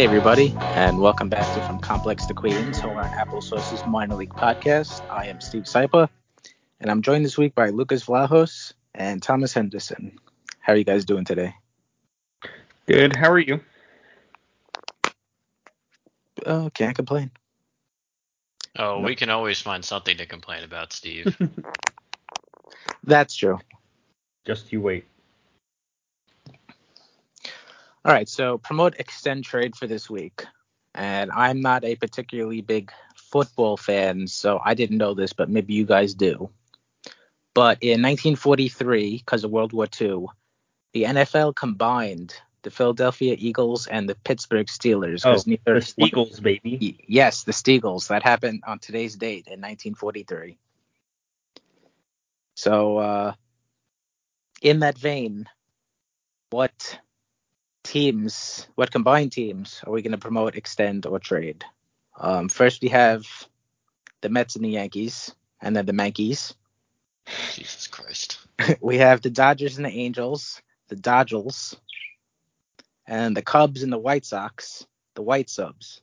Hey, everybody, and welcome back to From Complex to Queens, Home Run Applesauce's minor league podcast. I am Steve Sypa, and I'm joined this week by Lukas Vlahos and Thomas Henderson. How are you guys doing today? Good. How are you? Oh, can't complain. Oh, we can always find something to complain about, Steve. That's true. Just you wait. All right, so promote extend trade for this week. And I'm not a particularly big football fan, so I didn't know this, but maybe you guys do. But in 1943, because of World War II, the NFL combined the Philadelphia Eagles and the Pittsburgh Steelers. Oh, neither- the Steagles, baby. Yes, the Steagles. That happened on today's date in 1943. So, uh, in that vein, what teams, what combined teams are we going to promote, extend, or trade? Um, first, we have the Mets and the Yankees, and then the Yankees. Jesus Christ. we have the Dodgers and the Angels, the Dodgers, and the Cubs and the White Sox, the White Subs.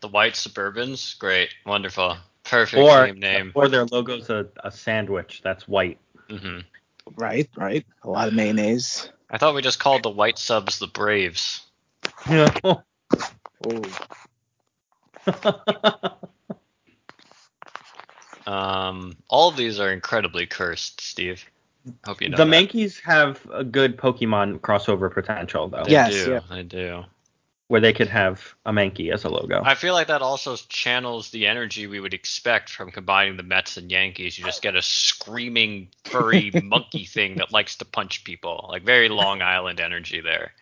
The White Suburbans? Great. Wonderful. Perfect Or team name. or their logo's a, a sandwich that's white. hmm Right, right. A lot of mayonnaise. I thought we just called the White Subs the Braves. Yeah. Ooh. Um, all of these are incredibly cursed, Steve. Hope you know the that. Yankees have a good Pokemon crossover potential though, They Yes, do. yeah. They do. Where they could have a Mankey as a logo. I feel like that also channels the energy we would expect from combining the Mets and Yankees. You just get a screaming, furry monkey thing that likes to punch people. Like very Long Island energy there.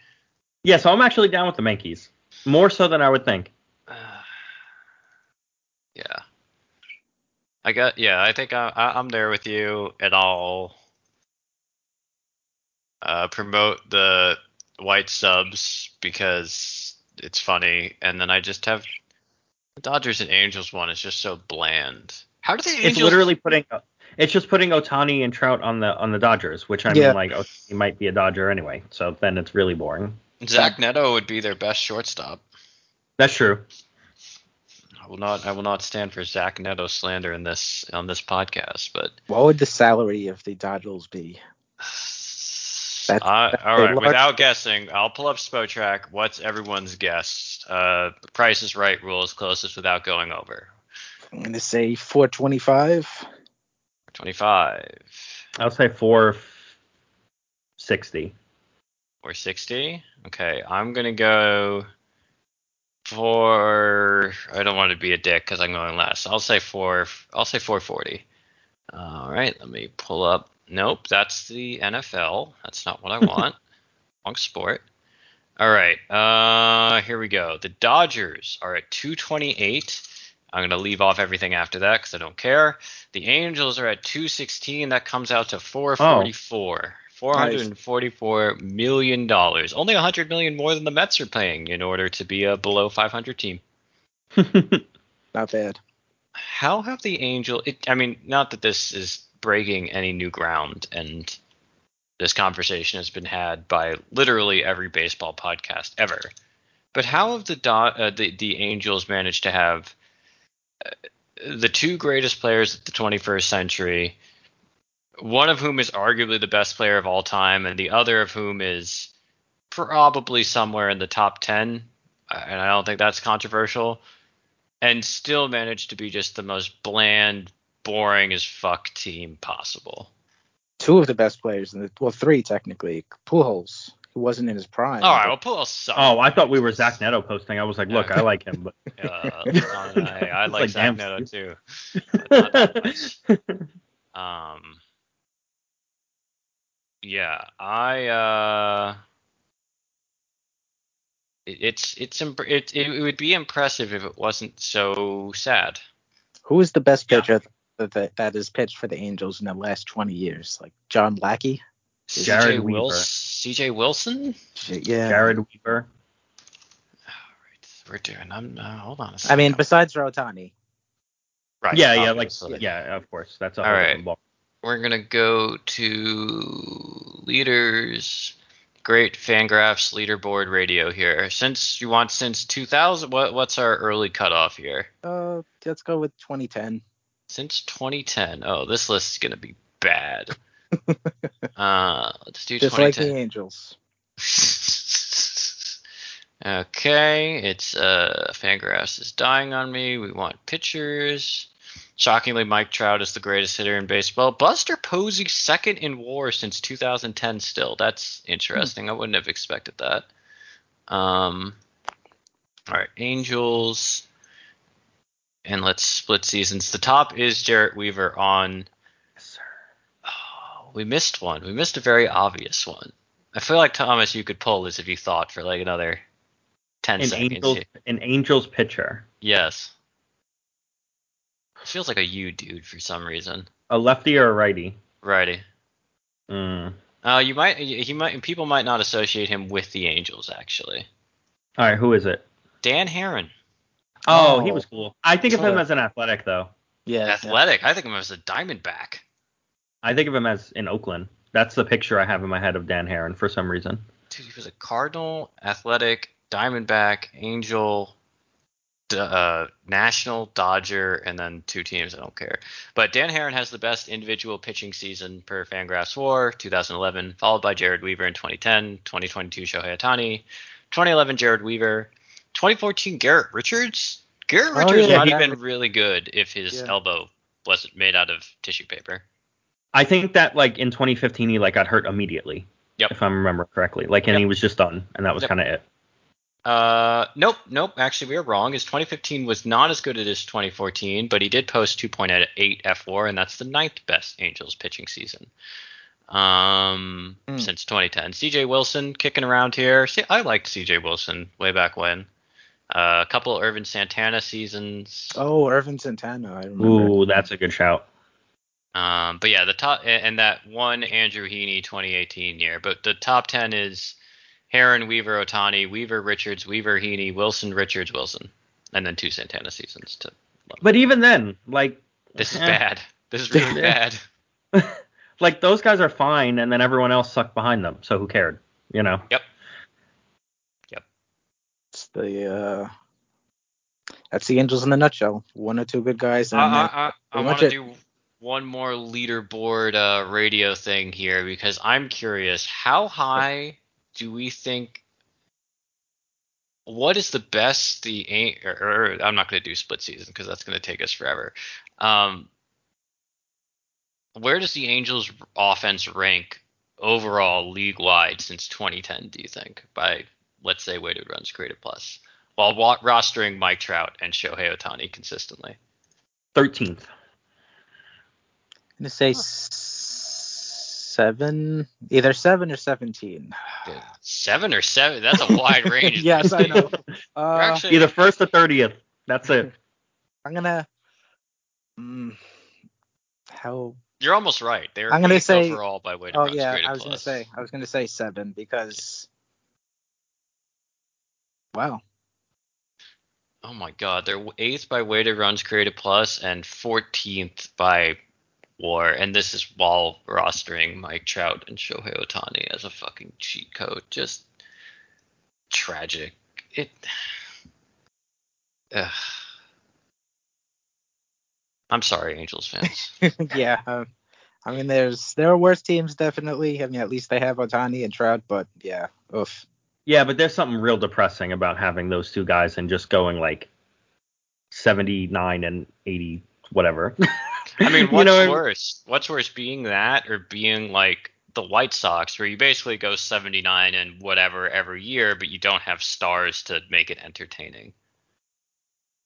yeah, so I'm actually down with the Yankees. More so than I would think. yeah. I got yeah. I think I, I, I'm there with you, and I'll uh, promote the white subs because it's funny, and then I just have the Dodgers and Angels one is just so bland. How do the Angels? It's literally putting it's just putting Ohtani and Trout on the on the Dodgers, which I Yeah. mean like oh, he might be a Dodger anyway, so then it's really boring. Zach Neto would be their best shortstop. That's true. I will not. I will not stand for Zach Neto slander in this on this podcast, but. What would the salary of the Dodgers be? That's- Uh, that's all a large- Without guessing, I'll pull up Spotrac. What's everyone's guess? Uh, Price is Right rule is closest without going over. I'm going to say 425. Twenty-five I'll say four sixty. or sixty. Okay, I'm gonna go for. I don't want to be a dick because I'm going less. I'll say four. I'll say four forty. All right. Let me pull up. Nope, that's the NFL. That's not what I want. Wrong sport. All right. Uh, here we go. The Dodgers are at 228. I'm going to leave off everything after that because I don't care. The Angels are at 216. That comes out to 444. 444 million dollars. Only 100 million more than the Mets are paying in order to be a below 500 team. Not bad. How have the Angel? It, I mean, not that this is breaking any new ground, and this conversation has been had by literally every baseball podcast ever. But how have the uh, the the Angels managed to have uh, the two greatest players of the 21st century, one of whom is arguably the best player of all time, and the other of whom is probably somewhere in the top 10, and I don't think that's controversial and still managed to be just the most bland, boring as fuck team possible. Two of the best players in the well, three technically. Pujols, who wasn't in his prime. All right, well, Pujols sucks. Oh, I thought we were Zach Neto posting. I was like, look, I like him, but Uh, I, I like like, Zach damn, Neto too. not that much. Um, yeah, I uh, it, it's it's imp- it, it would be impressive if it wasn't so sad. Who is the best pitcher that, that that has pitched for the Angels in the last 20 years? Like John Lackey? Jered CJ Weaver. Wilson. CJ Wilson. Shit, yeah. Jered Weaver. We're doing. I'm. Uh, hold on a I second. mean, besides Rotani. right? yeah, yeah, like yeah, of course. That's a All whole right. different ball. We're gonna go to leaders. great Fangraphs leaderboard radio here. Since you want since 2000, what what's our early cutoff here? Uh, let's go with 2010. Since 2010. Oh, this list is gonna be bad. uh, let's do Just like the Angels. okay, it's uh Fangraphs is dying on me. We want pitchers. Shockingly, Mike Trout is the greatest hitter in baseball. Buster Posey second in WAR since 2010. Still, that's interesting. I wouldn't have expected that. Um, all right, Angels, and let's split seasons. The top is Jered Weaver on. Yes, oh, we missed one. We missed a very obvious one. I feel like Thomas, you could pull this if you thought for like another ten An seconds. Angels, an Angels pitcher, Yes. It feels like a you dude for some reason. a lefty or a righty. Righty. Mm. Uh, you might he might people might not associate him with the Angels actually. All right, who is it? Dan Haren, Oh, Oh. he was cool. I think of him as an athletic though. Yeah. athletic. I think of him as a Diamondback. I think of him as in Oakland. That's the picture I have in my head of Dan Haren for some reason. Dude, he was a Cardinal, Athletic, Diamondback, Angel, D- uh, National, Dodger, and then two teams. I don't care. But Dan Haren has the best individual pitching season per Fangraphs WAR, 2011, followed by Jered Weaver in 2010, 2022 Shohei Ohtani, 2011 Jered Weaver, 2014 Garrett Richards. Garrett Oh, Richards yeah, might have been really good if his Yeah. elbow wasn't made out of tissue paper. I think that like in 2015 he like got hurt immediately. Yep. If I remember correctly, like and Yep. he was just done, and that was Yep. kind of it. Uh, nope, nope. Actually, we are wrong. His 2015 was not as good as his 2014, but he did post 2.8 fWAR, and that's the ninth best Angels pitching season um, Hmm. since 2010. CJ Wilson kicking around here. See, I liked CJ Wilson way back when. Uh, a couple of Ervin Santana seasons. Oh, Ervin Santana. I remember. Ooh, that's a good shout. Um, but yeah, the top and that one Andrew Heaney 2018 year. But the top 10 is Haren, Weaver, Ohtani, Weaver, Richards, Weaver, Heaney, Wilson, Richards, Wilson, and then two Santana seasons. To But even then, like this is eh, bad. This is really bad. like those guys are fine, and then everyone else sucked behind them. So who cared? You know. It's the uh, that's the Angels in a nutshell. One or two good guys. And I, uh, I, I, want to do one more leaderboard uh, radio thing here because I'm curious. How high do we think? What is the best the or, or I'm not going to do split season because that's going to take us forever. Um, where does the Angels offense rank overall league wide since 2010? Do you think by let's say weighted runs created plus while wa- rostering Mike Trout and Shohei Ohtani consistently? Thirteenth. I'm gonna say s- seven, either seven or seventeen. Dude, Seven or seven? That's a wide range. yes, I know. We're Uh, actually, Either first or thirtieth. That's it. I'm gonna. Mm, how? you're almost right. They're I'm gonna say- overall by weighted Oh runs yeah, I was gonna say. I was gonna say seven because. Wow. Oh my God, they're eighth by weighted runs created plus and 14th by WAR, and this is while rostering Mike Trout and Shohei Ohtani as a fucking cheat code. Just tragic. It. Ugh. I'm sorry, Angels fans. yeah. Um, I mean, there's there are worse teams definitely. I mean, at least they have Ohtani and Trout, but yeah, oof. Yeah, but there's something real depressing about having those two guys and just going like 79 and 80, whatever. I mean, You what's know, worse? What's worse, being that or being like the White Sox, where you basically go 79 and whatever every year, but you don't have stars to make it entertaining?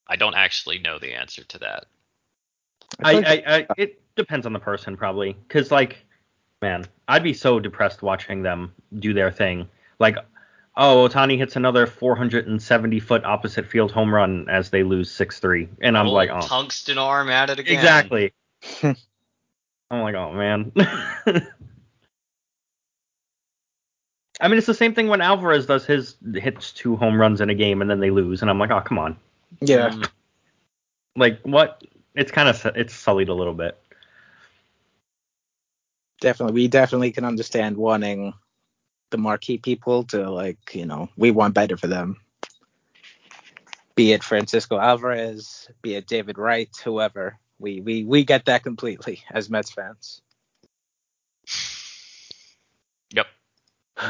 I don't actually know the answer to that. I, I, I, it depends on the person probably, because like, man, I'd be so depressed watching them do their thing. Like, oh, Ohtani hits another 470 foot opposite field home run as they lose six three, and I'm Old like, oh, tungsten arm at it again. exactly. I'm like, oh man. I mean, it's the same thing when Alvarez does his hits two home runs in a game and then they lose, and I'm like, oh come on, yeah. Mm, like what? It's kind of it's sullied a little bit. definitely we definitely can understand wanting the marquee people to like you know we want better for them. Be it Francisco Alvarez, be it David Wright, whoever, we we we get that completely as Mets fans. Yep.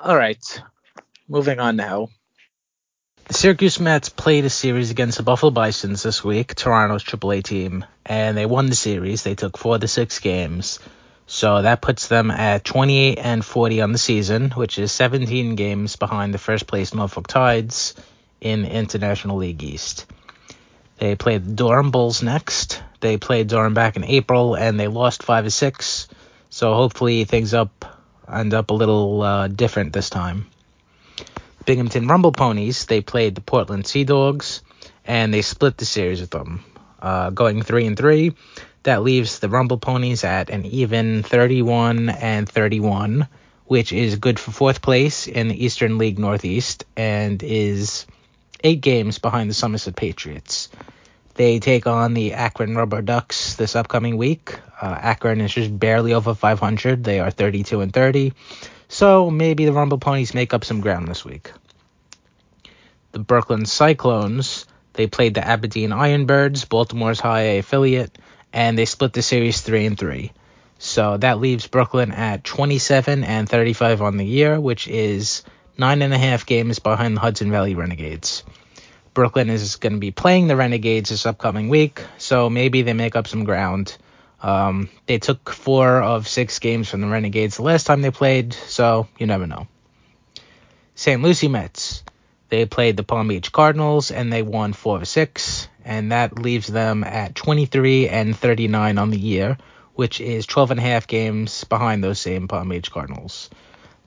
All right, moving on now. The Syracuse Mets played a series against the Buffalo Bisons this week, Toronto's AAA team, and they won the series. They took four to six games. So that puts them at 28 and 40 on the season, which is 17 games behind the first place Norfolk Tides in International League East. They play the Durham Bulls next. They played Durham back in April and they lost 5 to 6. So hopefully things up end up a little uh, different this time. Binghamton Rumble Ponies, they played the Portland Sea Dogs and they split the series with them, uh, going 3 and 3. That leaves the Rumble Ponies at an even 31 and 31, which is good for fourth place in the Eastern League Northeast and is eight games behind the Somerset Patriots. They take on the Akron Rubber Ducks this upcoming week. Uh, Akron is just barely over 500. They are 32 and 30. So maybe the Rumble Ponies make up some ground this week. The Brooklyn Cyclones, they played the Aberdeen Ironbirds, Baltimore's high A affiliate, and they split the series 3 and 3. So that leaves Brooklyn at 27 and 35 on the year, which is nine and a half games behind the Hudson Valley Renegades. Brooklyn is going to be playing the Renegades this upcoming week, so maybe they make up some ground. Um, they took four of six games from the Renegades the last time they played, so you never know. St. Lucie Mets. They played the Palm Beach Cardinals and they won four of six, and that leaves them at 23 and 39 on the year, which is 12 and a half games behind those same Palm Beach Cardinals.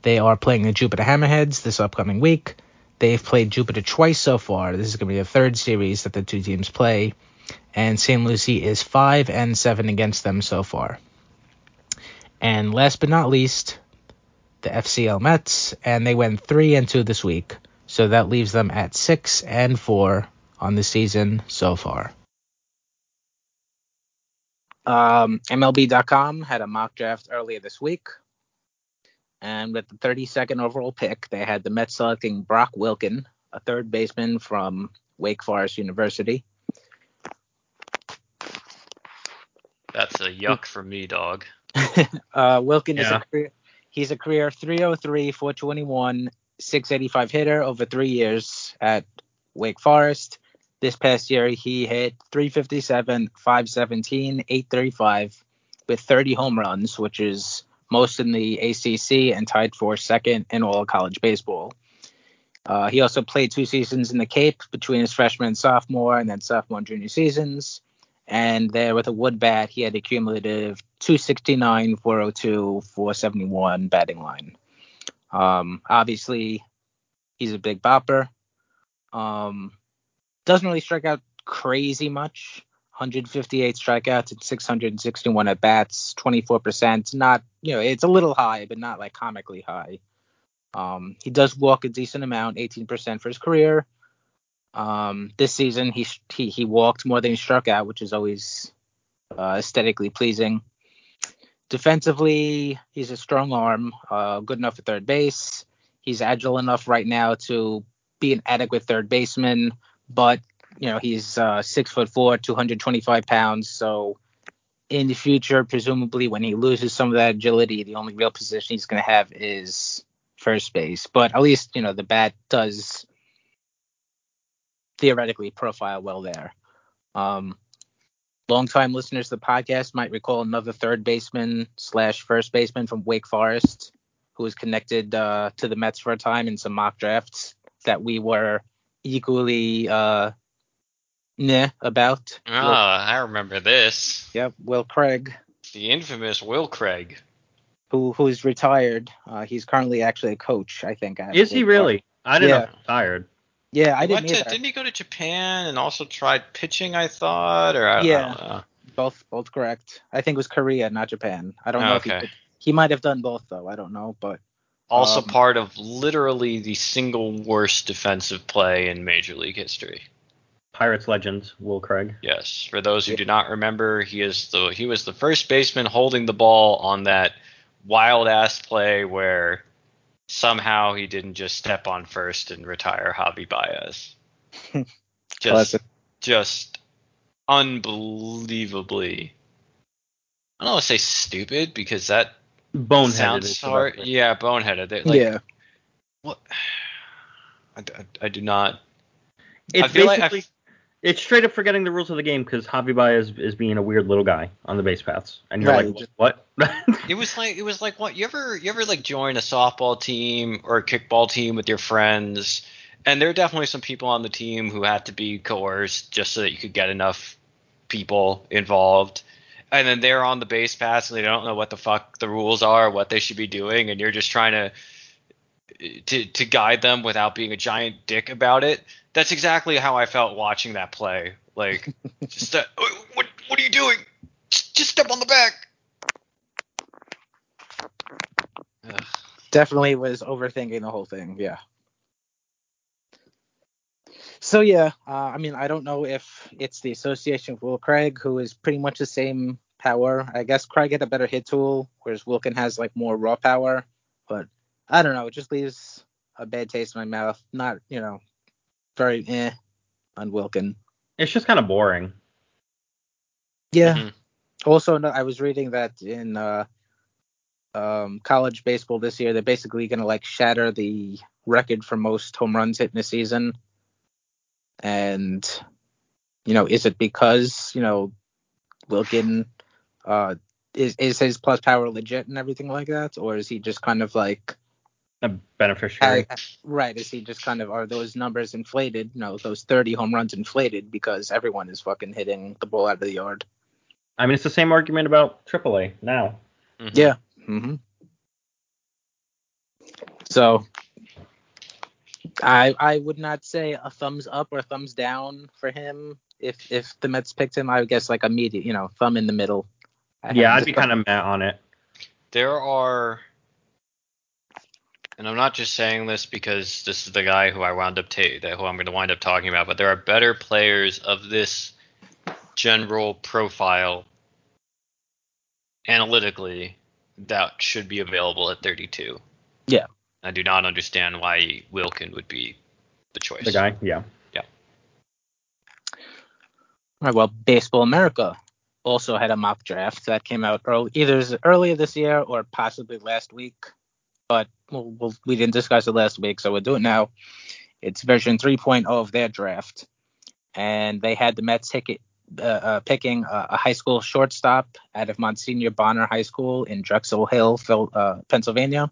They are playing the Jupiter Hammerheads this upcoming week. They've played Jupiter twice so far. This is going to be the third series that the two teams play, and St. Lucie is 5 and 7 against them so far. And last but not least, the FCL Mets, and they went 3 and 2 this week. So that leaves them at 6 and 4 on the season so far. Um, MLB.com had a mock draft earlier this week. And with the 32nd overall pick, they had the Mets selecting Brock Wilken, a third baseman from Wake Forest University. That's a yuck for me, dog. uh, Wilken is a career, he's a career 303, 421, 685 hitter over three years at Wake Forest. This past year, he hit 357, 517, 835 with 30 home runs, which is most in the ACC and tied for second in all college baseball. Uh, he also played two seasons in the Cape between his freshman and sophomore, and then sophomore and junior seasons. And there, with a wood bat, he had a cumulative 269, 402, 471 batting line. Um, obviously, he's a big bopper. Um, doesn't really strike out crazy much. 158 strikeouts and 661 at bats, 24%. Not, you know, it's a little high, but not like comically high. Um, he does walk a decent amount, 18% for his career. Um, this season, he, he he walked more than he struck out, which is always uh, aesthetically pleasing. Defensively, he's a strong arm, uh, good enough at third base. He's agile enough right now to be an adequate third baseman, but you know he's uh, six foot four, 225 pounds. So in the future, presumably when he loses some of that agility, the only real position he's going to have is first base. But at least you know the bat does theoretically profile well there. Um, longtime listeners to the podcast might recall another third baseman slash first baseman from Wake Forest who was connected uh, to the Mets for a time in some mock drafts that we were equally uh, nah about. Ah, I remember this. Yep, Will Craig, The infamous Will Craig. who who's retired. Uh, he's currently actually a coach, I think. at Is he Wake really? I didn't Yeah. know. he was Yeah, I didn't went to, didn't he go to Japan and also tried pitching? I thought, or I, Yeah. I don't know. Both both correct. I think it was Korea, not Japan. I don't know if he Okay. did. He might have done both though. I don't know, but Also Um, part of literally the single worst defensive play in Major League history. Pirates legend Will Craig. Yes, for those who do not remember, he is the he was the first baseman holding the ball on that wild ass play where somehow he didn't just step on first and retire Javi Baez. just, Classic. just unbelievably. I don't want to say stupid because that Boneheaded. sounds hard. Yeah, boneheaded. They- Like, yeah. What? I, I, I do not. It's I feel like I it's straight up forgetting the rules of the game because Javi Baez is, is being a weird little guy on the base paths, and you're Right, like, what? It was like it was like what you ever you ever like join a softball team or a kickball team with your friends, and there are definitely some people on the team who had to be coerced just so that you could get enough people involved. And then they're on the base pass and they don't know what the fuck the rules are, what they should be doing, and you're just trying to to to guide them without being a giant dick about it. That's exactly how I felt watching that play. Like, just uh, what what are you doing? Just, just step on the back. Ugh. definitely was overthinking the whole thing. Yeah. So yeah, uh, I mean, I don't know if it's the association with Will Craig, who is pretty much the same power. I guess Craig had a better hit tool, whereas Wilken has like more raw power. But I don't know. It just leaves a bad taste in my mouth. Not you know, very eh on Wilken. it's just kind of boring. Yeah. Mhm. Also, no, I was reading that in uh, um, college baseball this year, they're basically going to like shatter the record for most home runs hit in a season. And, you know, is it because, you know, Wilken, uh, is, is his plus power legit and everything like that? Or is he just kind of like, A beneficiary. I- right, is he just kind of, are those numbers inflated? You know, those 30 home runs inflated because everyone is fucking hitting the ball out of the yard? I mean, it's the same argument about AAA now. Mhm. Yeah. hmm So I I would not say a thumbs up or thumbs down for him if if the Mets picked him. I would guess like a medium, you know, thumb in the middle. I Yeah, I'd be kind of mad on it. There are, and I'm not just saying this because this is the guy who I wound up ta- that who I'm going to wind up talking about, but there are better players of this general profile analytically that should be available at 32. Yeah. I do not understand why Wilken would be the choice. The guy, yeah. Yeah. All right, well, Baseball America also had a mock draft that came out early, either earlier this year or possibly last week. But we'll, we'll, we didn't discuss it last week, so we'll do it now. It's version 3.0 of their draft, and they had the Mets pick it, uh, uh, picking a, a high school shortstop out of Monsignor Bonner High School in Drexel Hill, Phil, uh, Pennsylvania,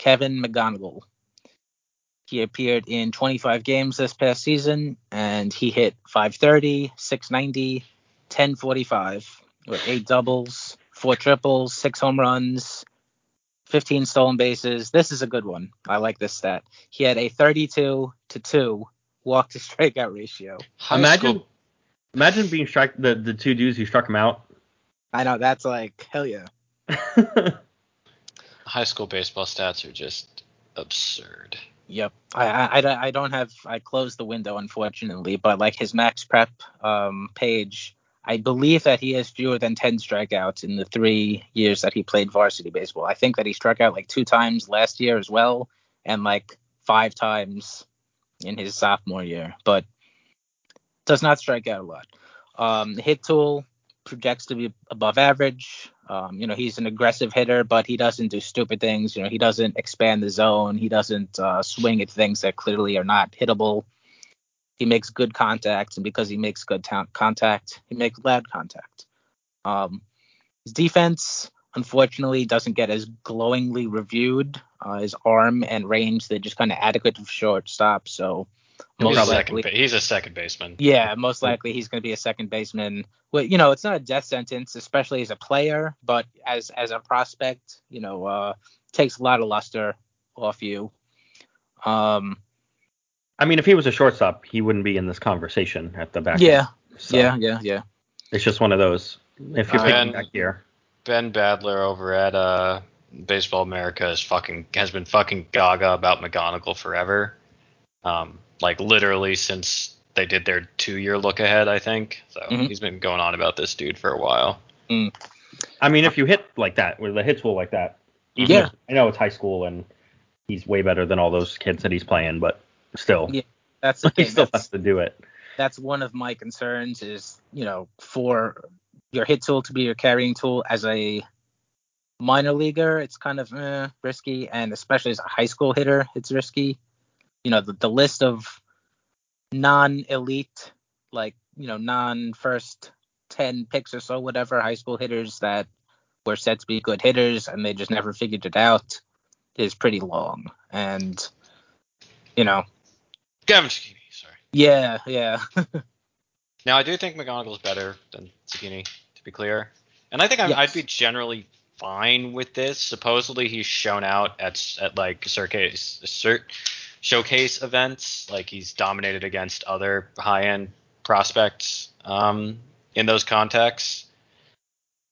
Kevin McGonigle. He appeared in 25 games this past season, and he hit 530, 690, 1045 with eight doubles, four triples, six home runs, 15 stolen bases. This is a good one. I like this stat. He had a 32 to 2 walk to strikeout ratio. Imagine, school, imagine being struck the the two dudes who struck him out. I know that's like hell yeah. high school baseball stats are just absurd. Yep. I, I, I don't- have I closed the window unfortunately, but like his max prep um page, I believe that he has fewer than 10 strikeouts in the 3 years that he played varsity baseball. I think that he struck out like two times last year as well and like five times in his sophomore year, but does not strike out a lot. Um hit tool projects to be above average. Um, you know, he's an aggressive hitter, but he doesn't do stupid things. You know, he doesn't expand the zone. He doesn't uh, swing at things that clearly are not hittable. He makes good contact, and because he makes good ta- contact, he makes loud contact. Um, his defense, unfortunately, doesn't get as glowingly reviewed. Uh, his arm and range, they're just kind of adequate for shortstop. So He's most a, probably- second, likely, he's a second baseman. yeah, most likely he's going to be a second baseman. Well, you know, it's not a death sentence, especially as a player, but as as a prospect, you know, uh, takes a lot of luster off you. Um, I mean, if he was a shortstop, he wouldn't be in this conversation at the back. yeah, end. So, yeah, yeah, yeah. It's just one of those. If you're Uh, picking and- back here, Ben Badler over at uh, Baseball America is fucking has been fucking gaga about McGonigle forever. Um, like literally since they did their two year look ahead, I think. So Mhm. he's been going on about this dude for a while. I mean, if you hit like that with a hit tool like that, Even Yeah. if- I know it's high school and he's way better than all those kids that he's playing, but still, Yeah, That's the he still That's, has to do it. that's one of my concerns is, you know, for your hit tool to be your carrying tool as a minor leaguer, it's kind of eh, risky, and especially as a high school hitter, it's risky. You know, the, the list of non-elite, like you know, non-first ten picks or so, whatever high school hitters that were said to be good hitters and they just never figured it out, is pretty long. And you know, Gavin Cecchini, sorry. yeah, yeah, Now I do think McGonigle's better than Cecchini, to be clear, and I think I'm, Yes. I'd be generally fine with this. Supposedly he's shown out at at like showcase cert, showcase events, like he's dominated against other high end prospects um, in those contexts.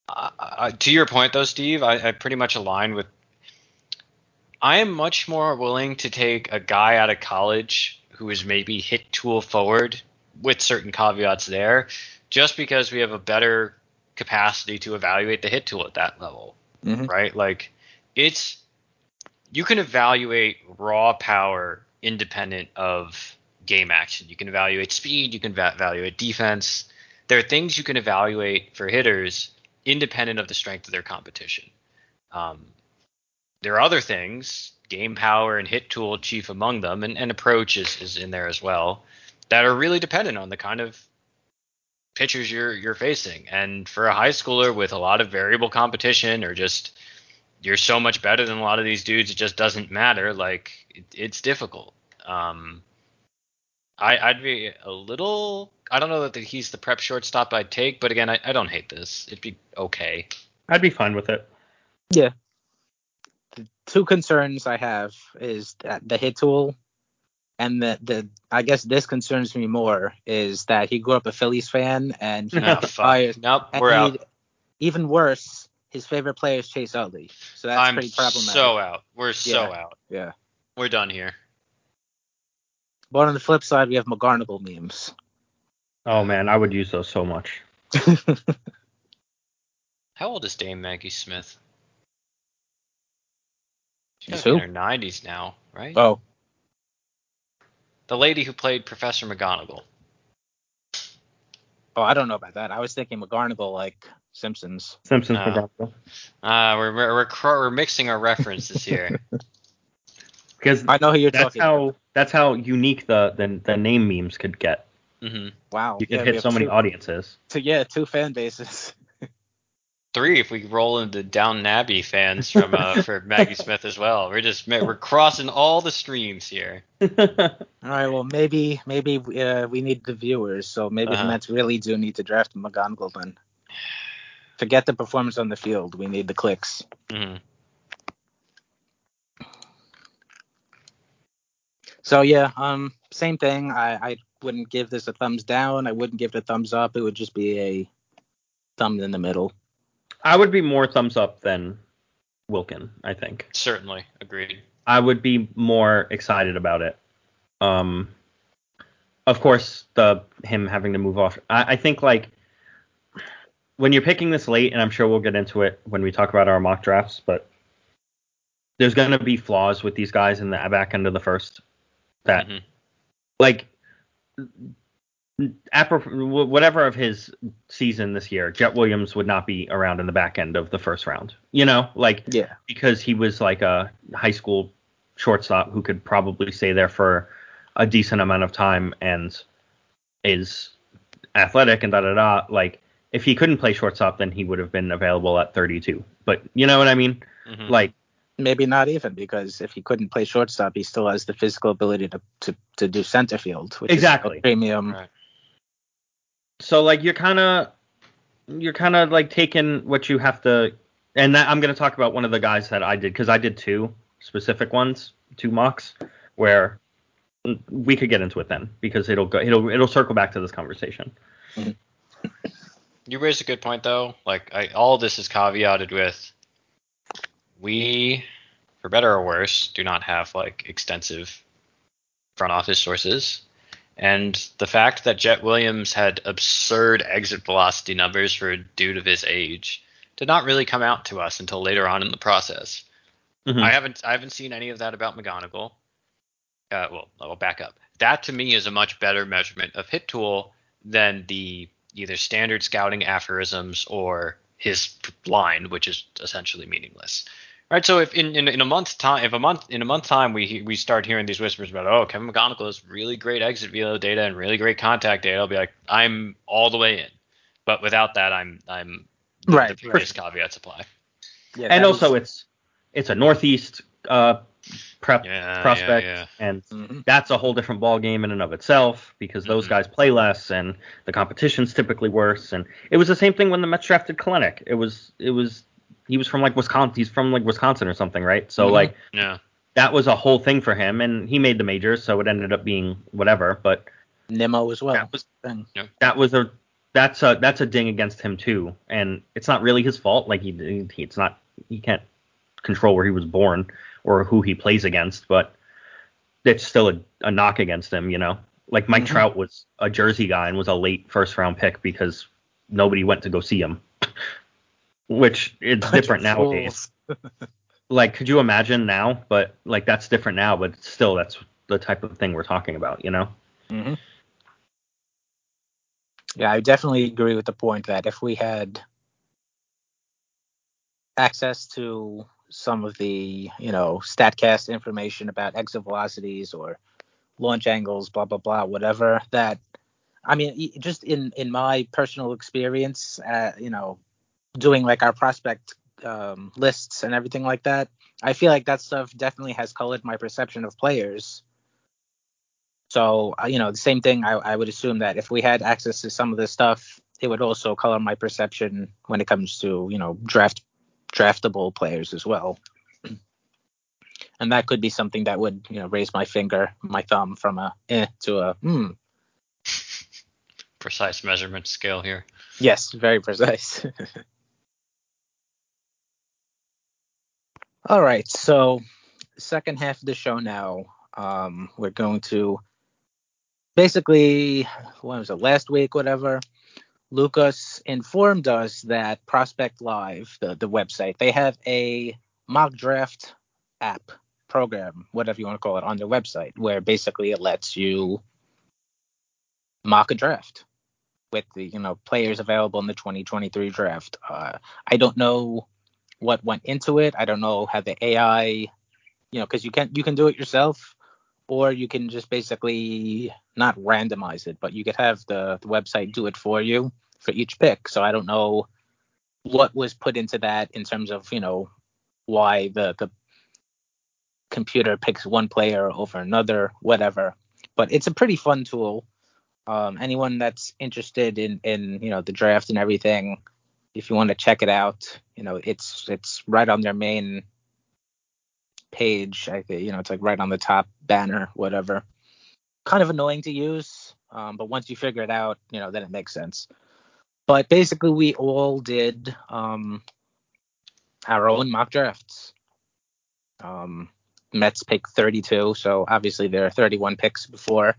Uh, uh, to your point though, Steve, I, I pretty much align with. I am much more willing to take a guy out of college who is maybe hit tool forward with certain caveats there, just because we have a better capacity to evaluate the hit tool at that level, Mhm. right? Like it's you can evaluate raw power independent of game action. You can evaluate speed, you can va- evaluate defense. There are things you can evaluate for hitters independent of the strength of their competition. Um, there are other things, game power and hit tool chief among them, and, and approach is, is in there as well, that are really dependent on the kind of pitchers you're you're facing. And for a high schooler with a lot of variable competition or just you're so much better than a lot of these dudes, it just doesn't matter. Like it, it's difficult. Um, I, I'd be a little. I don't know that he's the prep shortstop I'd take, but again, I, I don't hate this. It'd be okay. I'd be fine with it. yeah. The two concerns I have is that the hit tool, and the the I guess this concerns me more is that he grew up a Phillies fan and he No, fires- Nope, and we're he- out. Even worse, his favorite player is Chase Utley, so that's I'm pretty problematic. so out. We're so Yeah. out. yeah. We're done here. But on the flip side, we have McGarnagle memes. Oh man, I would use those so much. How old is Dame Maggie Smith? She's Who? in her 90s now, right? oh, The lady who played Professor McGonagall. oh, I don't know about that. I was thinking McGarnagle like Simpsons. Simpsons. Uh, Uh, we're we're we're, cr- we're mixing our references here. because I know who you're that's talking. about. that's how unique the, the the name memes could get. hmm Wow. You could yeah, hit have so many two, audiences. So yeah, two fan bases. Three, if we roll into Downton Abbey fans from uh, for Maggie Smith as well. We're just we're crossing all the streams here. All right. Well, maybe maybe uh, we need the viewers, so maybe Uh-huh. the Mets really do need to draft McGonigle then. Forget the performance on the field. We need the clicks. hmm So yeah, um, same thing. I, I wouldn't give this a thumbs down. I wouldn't give it a thumbs up. It would just be a thumb in the middle. I would be more thumbs up than Wilken. I think Certainly, agreed. I would be more excited about it. Um, of course, the him having to move off. I, I think like when you're picking this late, and I'm sure we'll get into it when we talk about our mock drafts, but there's going to be flaws with these guys in the back end of the first. That Mhm. like whatever of his season this year, Jet Williams would not be around in the back end of the first round. You know, like Yeah. because he was like a high school shortstop who could probably stay there for a decent amount of time and is athletic and da da da. Like if he couldn't play shortstop, then he would have been available at 32. But you know what I mean? Mhm. Like Maybe not even because if he couldn't play shortstop, he still has the physical ability to to, to do center field, which Exactly. is premium. Right. so like you're kind of you're kind of like taking what you have to and that, i'm going to talk about one of the guys that i did because i did two specific ones two mocks where we could get into it then because it'll go it'll it'll circle back to this conversation You raised a good point though. Like I, all this is caveated with we, for better or worse, do not have like extensive front office sources. And the fact that Jet Williams had absurd exit velocity numbers for a dude of his age did not really come out to us until later on in the process. Mhm. I haven't I haven't seen any of that about McGonigle. Uh, well, I'll back up. That to me is a much better measurement of hit tool than the either standard scouting aphorisms or his line, which is essentially meaningless. Right. So if in, in, in a month time, if a month in a month time we we start hearing these whispers about oh Kevin McGonigle has really great exit velo data and really great contact data, I'll be like I'm all the way in. But without that, I'm I'm the, Right, the previous caveats apply. Yeah, and also was- it's it's a northeast uh, prep Yeah, prospect, yeah, and Mhm. that's a whole different ball game in and of itself because those Mhm. guys play less and the competition's typically worse. And it was the same thing when the Mets drafted Kelenic. It was it was he was from like Wisconsin. He's from like Wisconsin or something, right? So Mhm. like yeah. that was a whole thing for him, and he made the majors, so it ended up being whatever. But Nimmo as well. That was- Thing. that was a that's a that's a ding against him too, and it's not really his fault. Like he, he it's not he can't control where he was born or who he plays against, but it's still a, a knock against him. You know, like Mike Mhm. Trout was a Jersey guy and was a late first round pick because nobody went to go see him, which it's different nowadays. Like, could you imagine now? But like that's different now, but still that's the type of thing we're talking about. You know. hmm Yeah, I definitely agree with the point that if we had access to some of the, you know, Statcast information about exit velocities or launch angles, blah blah blah, whatever, that I mean, just in in my personal experience, uh, you know, doing like our prospect um, lists and everything like that, I feel like that stuff definitely has colored my perception of players. So, uh, you know, the same thing, I, I would assume that if we had access to some of this stuff, it would also color my perception when it comes to, you know, draft draftable players as well. And that could be something that would, you know, raise my finger, my thumb from a eh to a hmm. Precise measurement scale here. Yes, very precise. All right, so second half of the show now. Um, we're going to basically, what was it, last week, whatever. Lukas informed us that Prospect Live, the, the website, they have a mock draft app program, whatever you want to call it, on their website, where basically it lets you mock a draft with the you know players available in the 2023 draft. Uh, I don't know what went into it. I don't know how the AI, you know, because you can you can do it yourself, or you can just basically not randomize it, but you could have the, the website do it for you for each pick. So I don't know what was put into that in terms of you know why the the computer picks one player over another, whatever. But it's a pretty fun tool um, anyone that's interested in in you know the draft and everything if you want to check it out you know it's it's right on their main page i think you know it's like right on the top banner whatever. Kind of annoying to use um, but once you figure it out you know then it makes sense. But basically we all did um, our own mock drafts. Um, mets pick 32 so obviously there are 31 picks before.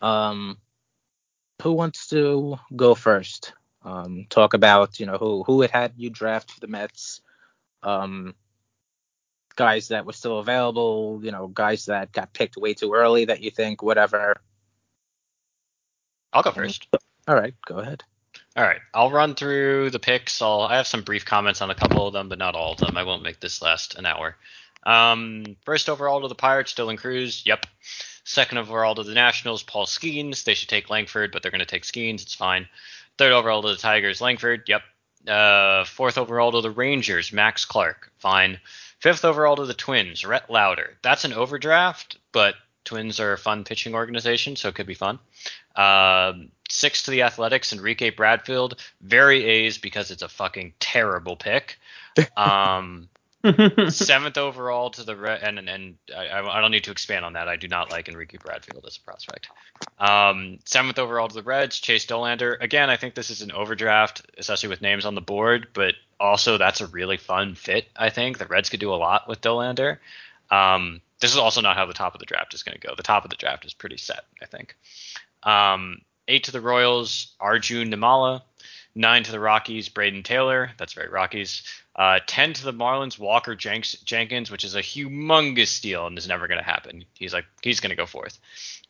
Um, who wants to go first? Um, talk about you know who who had had you draft for the Mets, um, guys that were still available, you know, guys that got picked way too early that you think whatever. I'll go first. All right, go ahead. All right, I'll run through the picks. I'll I have some brief comments on a couple of them, but not all of them. I won't make this last an hour. Um, first overall to the Pirates, Dylan Crews. Yep. Second overall to the Nationals, Paul Skenes. They should take Langford, but they're going to take Skenes. It's fine. Third overall to the Tigers, Langford. Yep. Uh, fourth overall to the Rangers, Max Clark. Fine. Fifth overall to the Twins, Rhett Lowder. That's an overdraft, but Twins are a fun pitching organization, so it could be fun. Um, six to the Athletics, Enrique Bradfield. Very A's because it's a fucking terrible pick. Um, seventh overall to the Red, and and, and I, I don't need to expand on that. I do not like Enrique Bradfield as a prospect. Um, seventh overall to the Reds, Chase Dolander. Again, I think this is an overdraft, especially with names on the board, but also that's a really fun fit. I think the Reds could do a lot with Dolander. Um, this is also not how the top of the draft is going to go. The top of the draft is pretty set, I think. Um, eight to the Royals, Arjun Nimmala. Nine to the Rockies, Brayden Taylor. That's very Rockies. Uh, 10 to the Marlins, Walker Jenks- Jenkins, which is a humongous steal and is never going to happen. He's like, he's going to go fourth.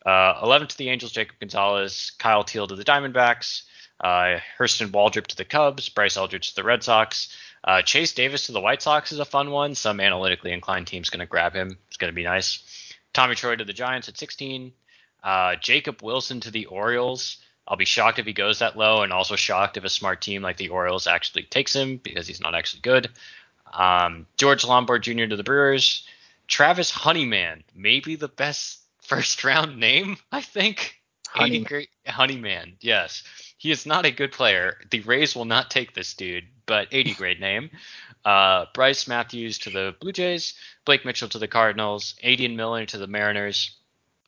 Uh, 11 to the Angels, Jacob Gonzalez. Kyle Teel to the Diamondbacks. Uh, Hurston Waldrep to the Cubs. Bryce Eldridge to the Red Sox. Uh, Chase Davis to the White Sox is a fun one. Some analytically inclined team's going to grab him. It's going to be nice. Tommy Troy to the Giants at 16. Uh, Jacob Wilson to the Orioles. I'll be shocked if he goes that low, and also shocked if a smart team like the Orioles actually takes him because he's not actually good. Um, George Lombard Jr. to the Brewers. Travis Honeyman, maybe the best first round name, I think. Honey- great Honeyman, yes. He is not a good player. The Rays will not take this dude, but 80 grade name. Uh, Brice Matthews to the Blue Jays, Blake Mitchell to the Cardinals, Aidan Miller to the Mariners.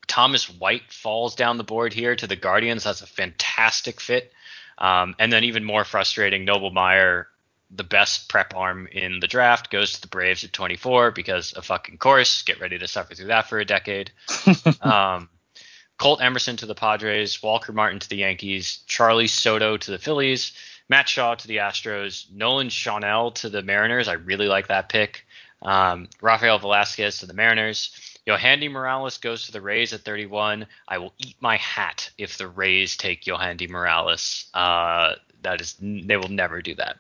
Thomas White falls down the board here to the Guardians. That's a fantastic fit. Um, and then even more frustrating, Noble Meyer, the best prep arm in the draft, goes to the Braves at 24 because of fucking course. Get ready to suffer through that for a decade. um, Colt Emerson to the Padres, Walker Martin to the Yankees, Charlee Soto to the Phillies, Matt Shaw to the Astros, Nolan Schanuel to the Mariners. I really like that pick. Um, Rafael Velasquez to the Mariners. Yohandy Morales goes to the Rays at 31. I will eat my hat if the Rays take Yohandy Morales. Uh, that is, they will never do that.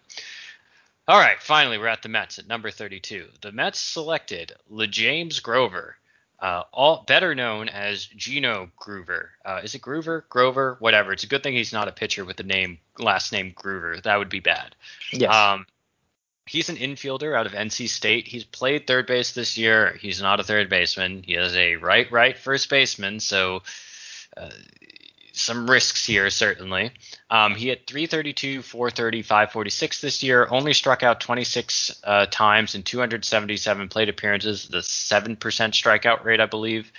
All right, finally, we're at the Mets at number 32. The Mets selected LeJames Grover, uh, all better known as Gino Groover. Uh, is it Groover? Grover? Whatever. It's a good thing he's not a pitcher with the name last name Groover. That would be bad. yes. Um, he's an infielder out of NC State. He's played third base this year. He's not a third baseman. He is a right right first baseman. So uh, some risks here certainly. Um, he had 332, 430, 546 this year. Only struck out 26 uh, times in 277 plate appearances. The seven percent strikeout rate, I believe.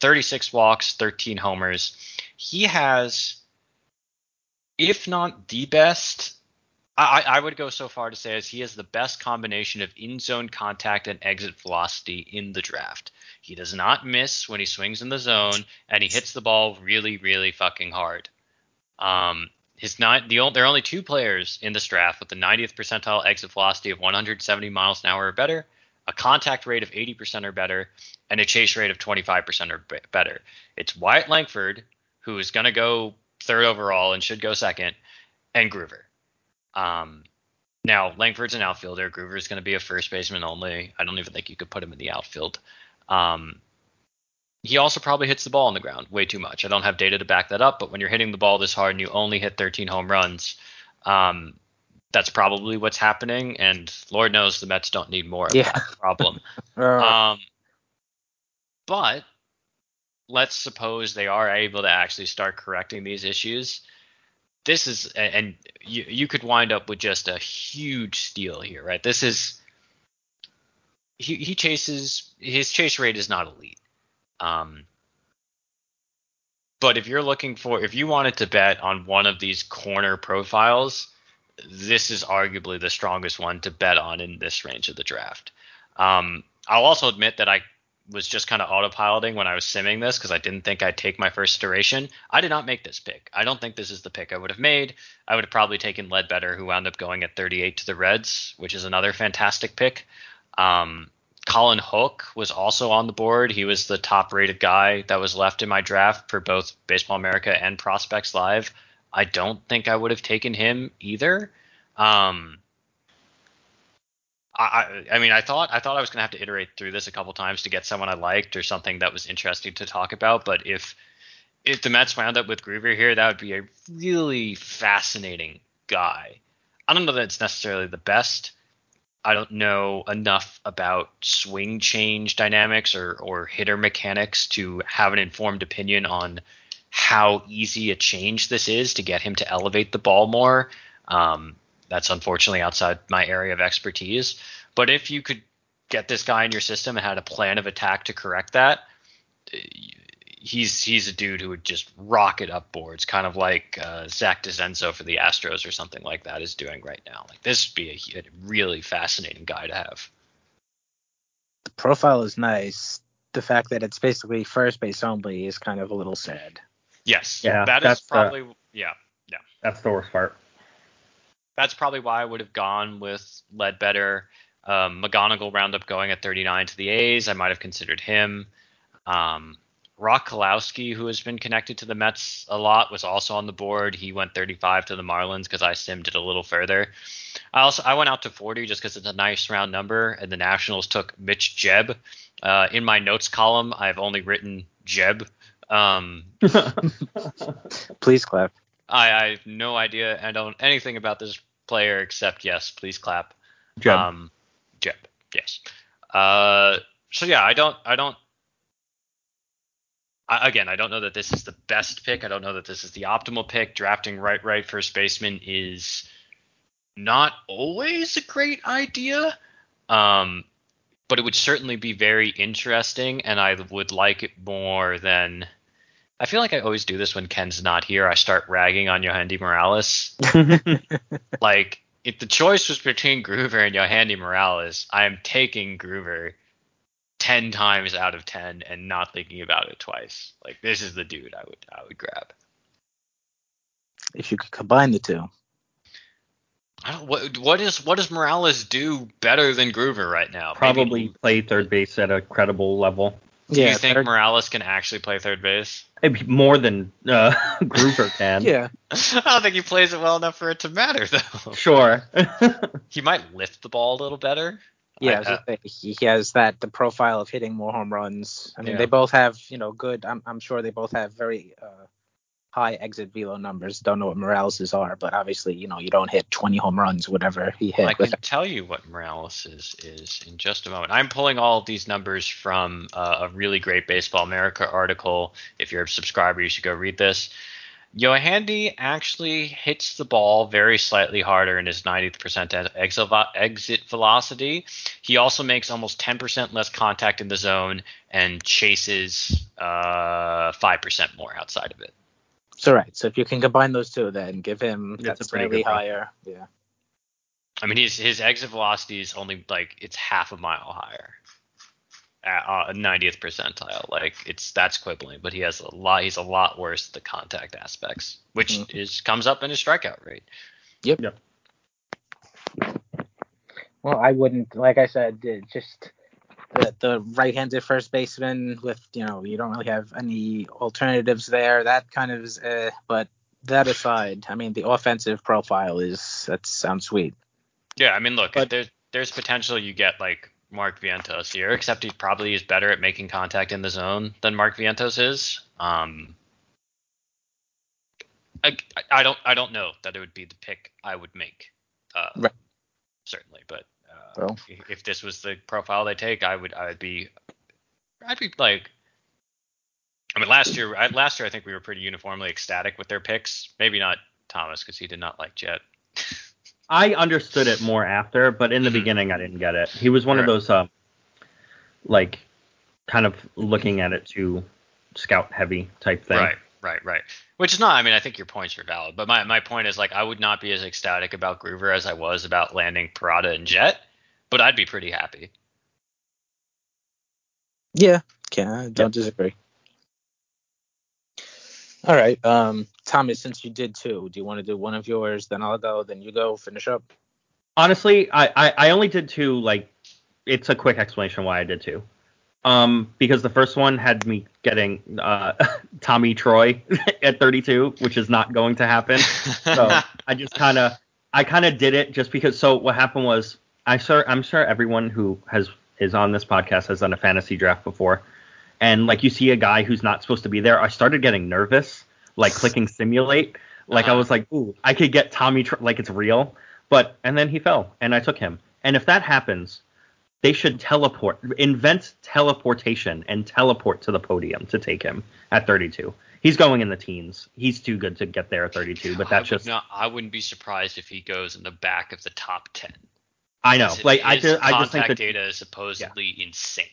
36 walks, 13 homers. He has, if not the best, I, I would go so far to say as he has the best combination of in zone contact and exit velocity in the draft. He does not miss when he swings in the zone, and he hits the ball really, really fucking hard. Um, his the there are only two players in this draft with the 90th percentile exit velocity of 170 miles an hour or better, a contact rate of 80% or better, and a chase rate of 25% or be- better. It's Wyatt Langford, who is going to go third overall and should go second, and Groover. Um, now Langford's an outfielder. Groover's going to be a first baseman only. I don't even think you could put him in the outfield. Um, he also probably hits the ball on the ground way too much. I don't have data to back that up, but when you're hitting the ball this hard and you only hit 13 home runs, um, that's probably what's happening. And Lord knows the Mets don't need more of Yeah. that problem. Um, but let's suppose they are able to actually start correcting these issues. This is, and you you could wind up with just a huge steal here, right? This is he he chases his chase rate is not elite. Um, but if you're looking for, if you wanted to bet on one of these corner profiles, this is arguably the strongest one to bet on in this range of the draft. Um, I'll also admit that I was just kind of autopiloting when I was simming this because I didn't think I'd take my first iteration. I did not make this pick. I don't think this is the pick I would have made. I would have probably taken Ledbetter, who wound up going at 38 to the Reds, which is another fantastic pick. Um, Colin Houck was also on the board. He was the top rated guy that was left in my draft for both Baseball America and Prospects Live. I don't think I would have taken him either. Um, I, I mean, I thought I thought I was gonna have to iterate through this a couple times to get someone I liked or something that was interesting to talk about. But if if the Mets wound up with Groover here, that would be a really fascinating guy. I don't know that it's necessarily the best. I don't know enough about swing change dynamics or, or hitter mechanics to have an informed opinion on how easy a change this is to get him to elevate the ball more. Um, that's unfortunately outside my area of expertise. But if you could get this guy in your system and had a plan of attack to correct that, he's he's a dude who would just rocket up boards, kind of like uh, Zach DeZenzo for the Astros or something like that is doing right now. Like this would be a, a really fascinating guy to have. the profile is nice. The fact that it's basically first base only is kind of a little sad. Yes, Yeah, that is that's the- probably yeah. Yeah that's the worst part. That's probably why I would have gone with Ledbetter. Um, McGonigle round up going at 39 to the A's. I might have considered him. Um, Roch Cholowsky, who has been connected to the Mets a lot, was also on the board. He went 35 to the Marlins because I simmed it a little further. I also I went out to 40 just because it's a nice round number, and the Nationals took Mitch Jebb. Uh, in my notes column, I've only written Jeb. Um, Please clap. I, I have no idea. I don't anything about this player except yes, please clap. Jeb. Um, Jeb. Yes. Uh, so yeah, I don't. I don't. I, again, I don't know that this is the best pick. I don't know that this is the optimal pick. Drafting right, right first baseman is not always a great idea. Um, but it would certainly be very interesting, and I would like it more than. I feel like I always do this when Ken's not here. I start ragging on Yohandy Morales. like, if the choice was between Groover and Yohandy Morales, I am taking Groover 10 times out of 10 and not thinking about it twice. Like, this is the dude I would I would grab. If you could combine the two. I don't what what is what does Morales do better than Groover right now? Maybe- Probably play third base at a credible level. Do Yeah, you think third- Morales can actually play third base? Maybe more than uh, Groover can. yeah. I don't think he plays it well enough for it to matter, though. Sure. He might lift the ball a little better. Yeah, I- I was gonna say, he he has that the profile of hitting more home runs. I mean, Yeah. they both have you know good. I'm I'm sure they both have very uh, high exit velo numbers. Don't know what Morales's are, but obviously you know you don't hit 20 home runs, whatever he hit. I can with- tell you what Morales is is in just a moment. I'm pulling all of these numbers from uh, a really great Baseball America article. If you're a subscriber, you should go read this. Yohandy actually hits the ball very slightly harder in his 90th percent exit exit velocity. He also makes almost 10% less contact in the zone and chases uh, 5% more outside of it. So right. So if you can combine those two, then give him That's that a pretty slightly good pick. higher. Yeah. I mean, his his exit velocity is only like it's half a mile higher, at uh, 90th percentile. Like it's that's quibbling, but he has a lot. He's a lot worse at the contact aspects, which Mhm. is comes up in his strikeout rate. Yep. yep. Well, I wouldn't. Like I said, just the the right-handed first baseman with you know you don't really have any alternatives there. That kind of is. Uh, but that aside, I mean the offensive profile is that sounds sweet. Yeah, I mean, look, But- there's there's potential you get like Mark Vientos here, except he probably is better at making contact in the zone than Mark Vientos is. Um, I, I don't I don't know that it would be the pick I would make. Uh, Right. Certainly, but Well. if, if this was the profile they take, I would I would be I'd be like. I mean, last year, I, last year I think we were pretty uniformly ecstatic with their picks. Maybe not Thomas because he did not like Jett. I understood it more after, but in the Mhm. beginning I didn't get it. He was one of those um like kind of looking at it too scout heavy type thing. Right, right, right. Which is not. I mean, I think your points are valid, but my my point is like I would not be as ecstatic about Groover as I was about landing Parada and Jett, but I'd be pretty happy. Yeah, can I don't disagree. All right, um, Thomas, since you did two, do you want to do one of yours? Then I'll go. Then you go. Finish up. Honestly, I, I, I only did two like it's a quick explanation why I did two. Um, because the first one had me getting uh, Tommy Troy at 32, which is not going to happen. so I just kind of I kind of did it just because. So what happened was I sure I'm sure everyone who has is on this podcast has done a fantasy draft before, and like you see a guy who's not supposed to be there. I started getting nervous, like clicking simulate. Like I Uh-huh. was like, ooh, I could get Tommy Tr- like it's real, but and then he fell, and I took him. And if that happens, they should teleport, invent teleportation, and teleport to the podium to take him at 32. He's going in the teens. He's too good to get there at 32, but that's would just not, I wouldn't be surprised if he goes in the back of the top ten. I know. His- Like I just I just think that data is supposedly insane.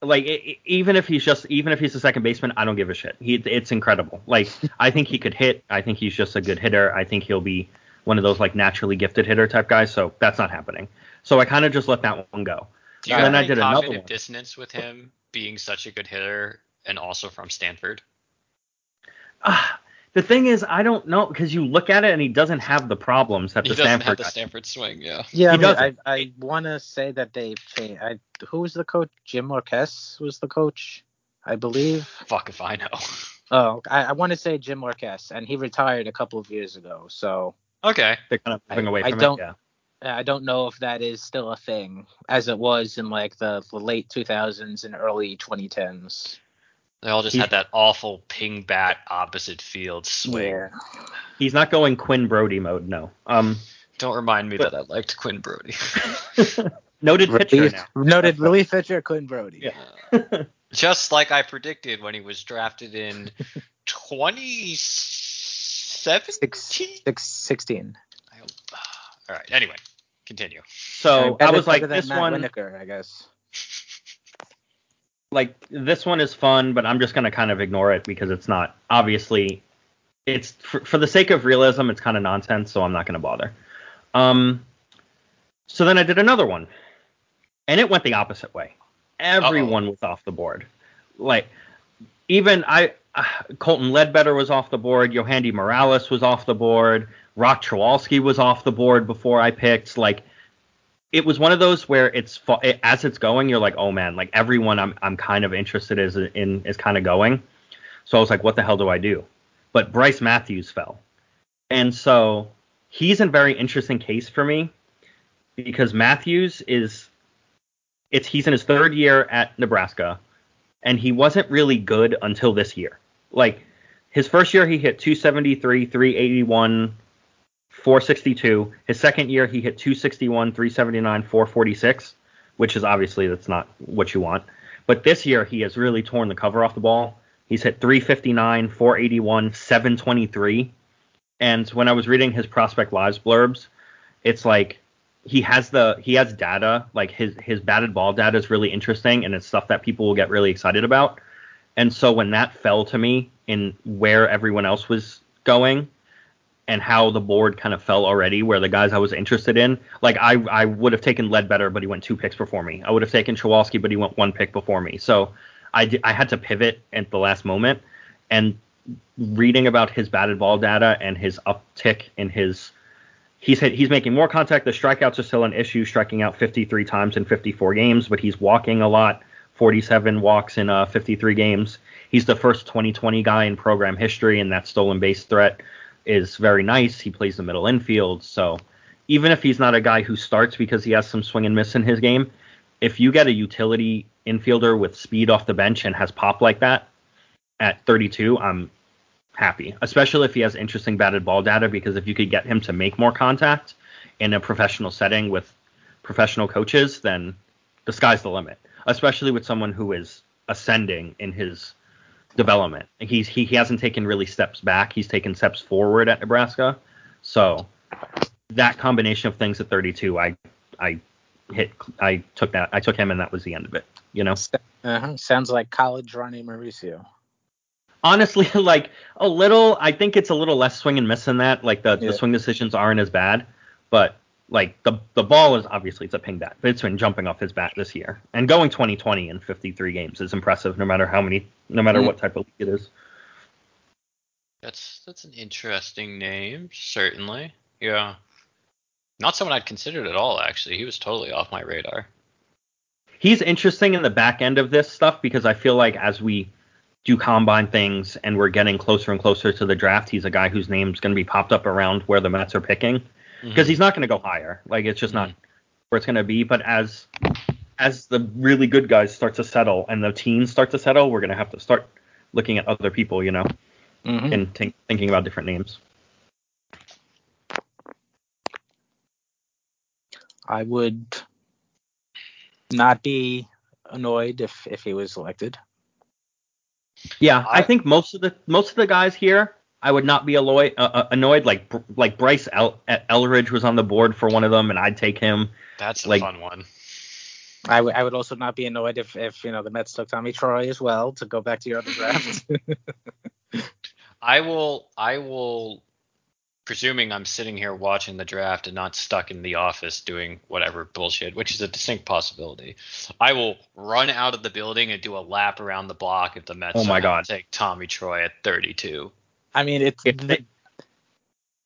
like even if he's just even if he's a second baseman, I don't give a shit. He it's incredible. Like I think he could hit. I think he's just a good hitter. I think he'll be one of those like naturally gifted hitter type guys. So that's not happening. So I kind of just let that one go. Do you And have then I any did another cognitive one. dissonance with him being such a good hitter and also from Stanford? Ah, the thing is, I don't know because you look at it and he doesn't have the problems that He the doesn't Stanford have the Stanford swing, yeah. Yeah, I, mean, I. I want to say that they've changed. I, who was the coach? Jim Marquess was the coach, I believe. Fuck if I know. Oh, I, I want to say Jim Marquess, and he retired a couple of years ago. So Okay. They're kind of moving I- away I from don't- it. Yeah. I don't know if that is still a thing as it was in like the, the late 2000s and early 2010s. They all just He's- had that awful ping bat opposite field swing. Yeah. He's not going Quinn Brodey mode. No. Um, Don't remind me But- that I liked Quinn Brodey. noted pitcher now. noted relief pitcher Quinn Brodey. Yeah. just like I predicted when he was drafted in 2017. Six, six, 16. I hope- All right. Anyway, continue. So I Better- was like, this Matt one, Winokur, I guess. like this one is fun, but I'm just gonna kind of ignore it because it's not obviously. It's for, for the sake of realism, it's kind of nonsense, so I'm not gonna bother. Um, so then I did another one, and it went the opposite way. Everyone was off the board. Like even I, uh, Colton Ledbetter was off the board. Yohandy Morales was off the board. Roch Cholowsky was off the board before I picked. Like it was one of those where it's as it's going, you're like, oh man, like everyone I'm I'm kind of interested is in is kind of going. So I was like, what the hell do I do? But Brice Matthews fell, and so he's a very interesting case for me because Matthews is it's he's in his third year at Nebraska, and he wasn't really good until this year. Like his first year, he hit 273, 381, 462. His second year, he hit 261, 379, 446, which is obviously that's not what you want. But this year, he has really torn the cover off the ball. He's hit 359, 481, 723. And when I was reading his prospect lives blurbs, it's like he has the he has data like his his batted ball data is really interesting and it's stuff that people will get really excited about. And so when that fell to me in where everyone else was going and how the board kind of fell already, where the guys I was interested in, like I I would have taken Ledbetter, but he went two picks before me. I would have taken Cholowsky, but he went one pick before me. So I I had to pivot at the last moment, and reading about his batted ball data and his uptick in his he's hit, he's making more contact. The strikeouts are still an issue, striking out 53 times in 54 games, but he's walking a lot. 47 walks in uh, 53 games. He's the first 2020 guy in program history, and that stolen base threat is very nice. He plays the middle infield, so even if he's not a guy who starts because he has some swing and miss in his game, if you get a utility infielder with speed off the bench and has pop like that at 32, I'm happy, especially if he has interesting batted ball data. Because if you could get him to make more contact in a professional setting with professional coaches, then the sky's the limit. Especially with someone who is ascending in his development. He's he, he hasn't taken really steps back. He's taken steps forward at Nebraska. So that combination of things at 32, I I hit I took that I took him and that was the end of it. You know. Uh-huh. Sounds like college Ronnie Mauricio. honestly like a little i think it's a little less swing and miss than that like the, Yeah. the swing decisions aren't as bad but like the the ball is obviously it's a ping bat but it's been jumping off his bat this year and going 2020 in 53 games is impressive no matter how many no matter Mm. what type of league it is That's that's an interesting name, certainly. Yeah. Not someone I'd considered at all, actually. He was totally off my radar. he's interesting in the back end of this stuff because i feel like as we do combine things and we're getting closer and closer to the draft he's a guy whose name's going to be popped up around where the mets are picking because he's not going to go higher. Like it's just not where it's going to be. But as as the really good guys start to settle and the teens start to settle, we're going to have to start looking at other people, you know, Mhm. and think thinking about different names. I would not be annoyed if if he was elected. Yeah, I, I- think most of the most of the guys here, I would not be annoyed. Uh, uh, annoyed like like Bryce El- Elridge was on the board for one of them, and I'd take him. That's a like- fun one. I would I would also not be annoyed if if you know the Mets took Tommy Troy as well to go back to your other draft. I will I will presuming I'm sitting here watching the draft and not stuck in the office doing whatever bullshit, which is a distinct possibility. I will run out of the building and do a lap around the block if the Mets Oh my God. take Tommy Troy at 32. I mean, it's If th- they-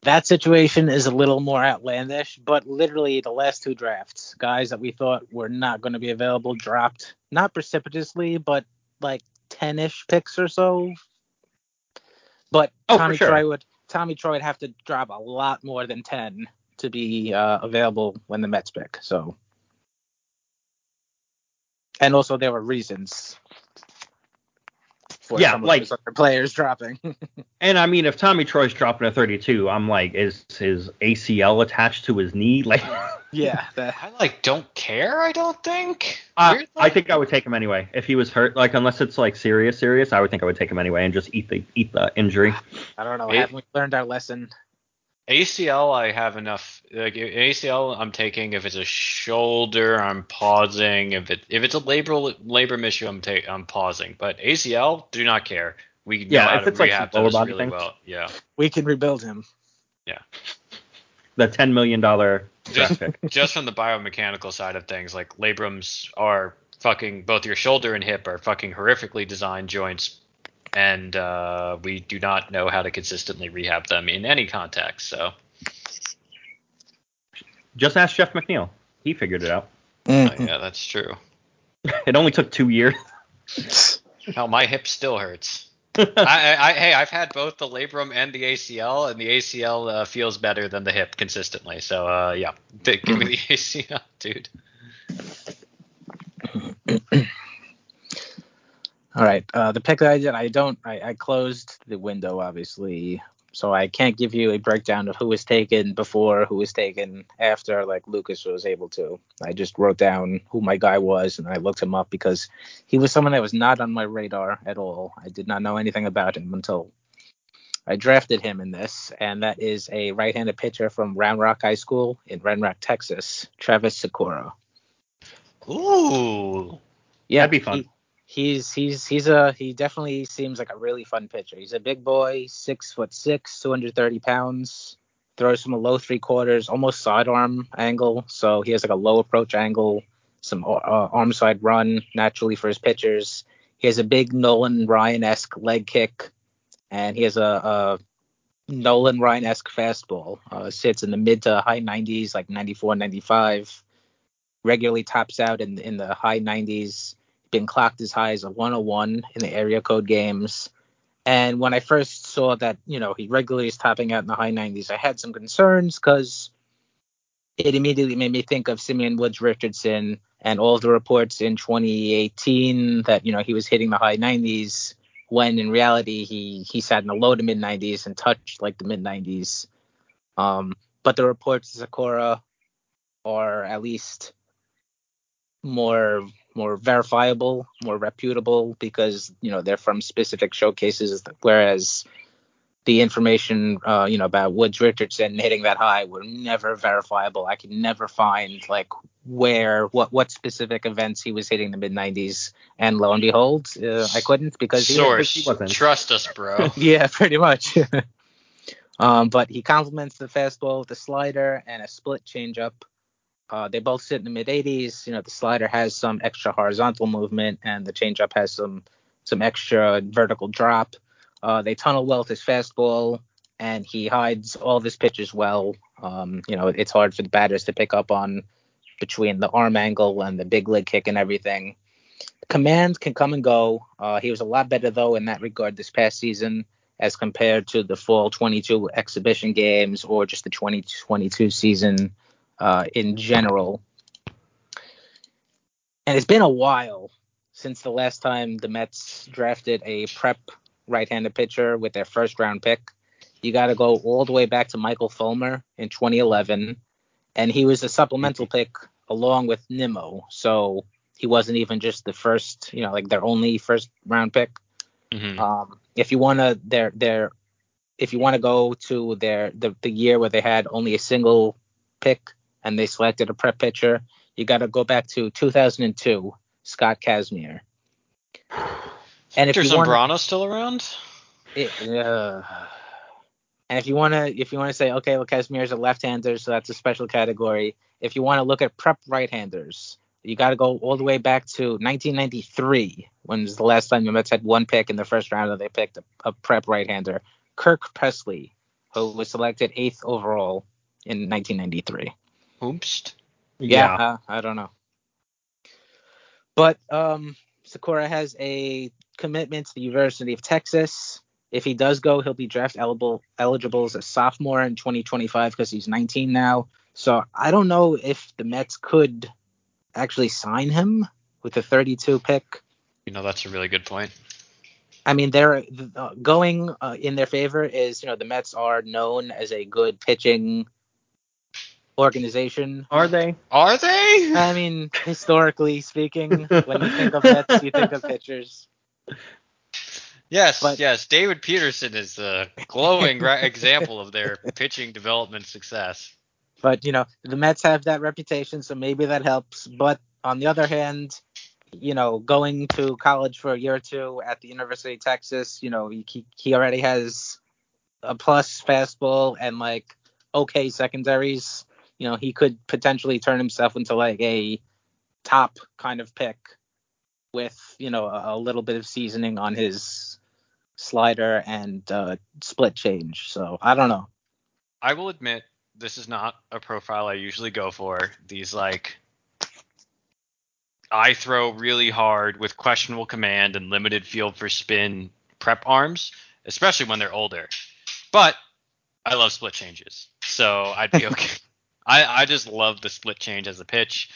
that situation is a little more outlandish, but literally the last two drafts, guys that we thought were not going to be available dropped, not precipitously, but like 10-ish picks or so. But Oh, Tommy sure. Troy would Tommy Troy would have to drop a lot more than 10 to be uh, available when the Mets pick. So, and also there were reasons. For Yeah, some of like- other players dropping. And I mean, if Tommy Troy's dropping a 32, I'm like, is his ACL attached to his knee? Like, yeah, that, I like don't care. I don't think. uh, I think I would take him anyway if he was hurt. Like, unless it's like serious, serious, I would think I would take him anyway and just eat the eat the injury. I don't know. It- Haven't we learned our lesson? ACL, I have enough. Like ACL, I'm taking. If it's a shoulder, I'm pausing. If it if it's a labor labrum issue, I'm ta- I'm pausing. But ACL, do not care. We know Yeah, how if to it's like rehab lower those body really thing. well. Yeah. We can rebuild him. Yeah, the 10 million dollar Just, just from the biomechanical side of things, like labrums are fucking both your shoulder and hip are fucking horrifically designed joints, and uh, we do not know how to consistently rehab them in any context. So Just ask Jeff McNeil. He figured it out. uh, yeah, that's true. It only took two years. Hell, my hip still hurts. I, I, I, hey, I've had both the labrum and the ACL, and the ACL uh, feels better than the hip consistently. So, uh, yeah, give me the ACL, dude. All right. Uh, the pick that I did, I don't. I, I closed the window, obviously, so I can't give you a breakdown of who was taken before, who was taken after, like Lukas was able to. I just wrote down who my guy was, and I looked him up because he was someone that was not on my radar at all. I did not know anything about him until I drafted him in this, and that is a right-handed pitcher from Round Rock High School in Round Rock, Texas, Travis Sykora. Ooh. Yeah, That'd be fun. he- he's he's he's a he definitely seems like a really fun pitcher. He's a big boy, six foot six, 230 pounds. Throws from a low three quarters, almost sidearm angle. So he has like a low approach angle, some uh, arm side run naturally for his pitchers. He has a big Nolan Ryan esque leg kick, and he has a, a Nolan Ryan esque fastball. Uh, sits in the mid to high 90s, like 94, 95. Regularly tops out in in the high 90s been clocked as high as a 101 in the area code games. And when I first saw that, you know, he regularly is topping out in the high 90s, I had some concerns because it immediately made me think of Simeon Woods Richardson and all the reports in 2018 that, you know, he was hitting the high 90s when in reality he he sat in the low to mid 90s and touched like the mid 90s. Um, but the reports of Sykora are at least more more verifiable, more reputable because you know they're from specific showcases, whereas the information uh, you know about Woods Richardson hitting that high were never verifiable. I could never find like where what what specific events he was hitting the mid 90s, and lo and behold, uh, I couldn't because he Source. he wasn't. Trust us, bro. yeah, pretty much. um, but he complements the fastball with a slider and a split changeup. Uh, they both sit in the mid 80s. You know, the slider has some extra horizontal movement, and the changeup has some some extra vertical drop. Uh, they tunnel well with his fastball, and he hides all of his pitches well. Um, you know, it's hard for the batters to pick up on between the arm angle and the big leg kick and everything. Command can come and go. Uh, he was a lot better though in that regard this past season as compared to the fall 22 exhibition games or just the 2022 season uh, in general. And it's been a while since the last time the Mets drafted a prep right-handed pitcher with their first round pick. You got to go all the way back to Michael Fulmer in 2011, and he was a supplemental pick along with Nimmo. So he wasn't even just the first, you know, like their only first round pick. Mhm. Um, if you want to, their their, if you want to go to their the, the year where they had only a single pick and they selected a prep pitcher, you got to go back to 2002, Scott Kazmir. And if you want, still around? it, uh, and if you want to, if you want to say, okay, well, Kazmir is a left-hander, so that's a special category. If you want to look at prep right-handers, you got to go all the way back to 1993, when was the last time the Mets had one pick in the first round and they picked a, a prep right-hander. Kirk Presley, who was selected eighth overall in 1993. Oops. Yeah, uh, I don't know. But um, Sykora has a commitment to the University of Texas. If he does go, he'll be draft eligible eligible as a sophomore in 2025 because he's 19 now. So I don't know if the Mets could actually sign him with a 32 pick. You know, that's a really good point. I mean, they're uh, going uh, in their favor is you know the Mets are known as a good pitching organization. Are they? Are they? I mean, historically speaking, when you think of Mets, you think of pitchers. Yes, But- yes. David Peterson is a glowing gra- example of their pitching development success. But you know, the Mets have that reputation, so maybe that helps. But on the other hand, you know, going to college for a year or two at the University of Texas, you know, he he already has a plus fastball and like okay secondaries. You know, he could potentially turn himself into like a top kind of pick with you know a, a little bit of seasoning on his slider and uh, split change. So I don't know. I will admit this is not a profile I usually go for. These like I throw really hard with questionable command and limited field for spin prep arms, especially when they're older. But I love split changes, so I'd be okay. I I just love the split change as a pitch.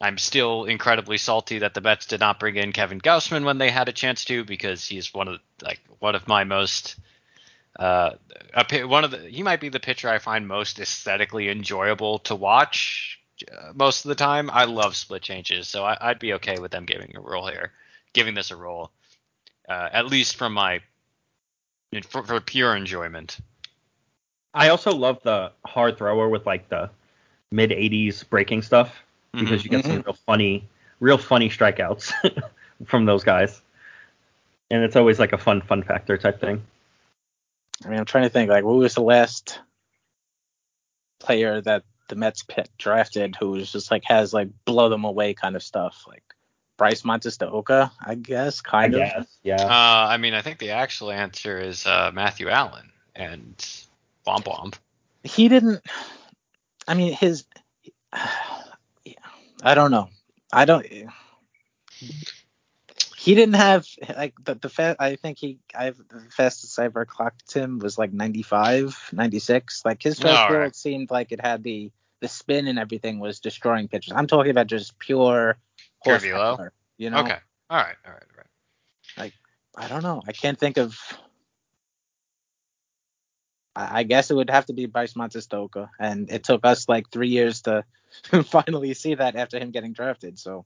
I'm still incredibly salty that the Mets did not bring in Kevin Gausman when they had a chance to because he's one of like one of my most uh, one of the he might be the pitcher I find most aesthetically enjoyable to watch uh, most of the time. I love split changes, so I, I'd be okay with them giving a role here, giving this a role, uh, at least from my for, for pure enjoyment. I also love the hard thrower with like the mid 80s breaking stuff because you get some real funny, real funny strikeouts from those guys, and it's always like a fun fun factor type thing. I mean, I'm trying to think like, what was the last player that the Mets picked, drafted who was just like has like blow them away kind of stuff, like Bryce Montes de Oca, I guess, I kind of. guess, yeah. Uh, I mean, I think the actual answer is uh, Matthew Allan and Womp Womp. He didn't. I mean, his. I don't know. I don't. He didn't have like the the fa- I think he I have the fastest I ever clocked him was like 95, 96. Like his All fastball right. it seemed like it had the the spin and everything was destroying pitchers. I'm talking about just pure Pure horsepower. You know. Okay. All right. All right. All right. Like I don't know. I can't think of. I I guess it would have to be Bryce Montes de Oca, and it took us like three years to finally see that after him getting drafted. So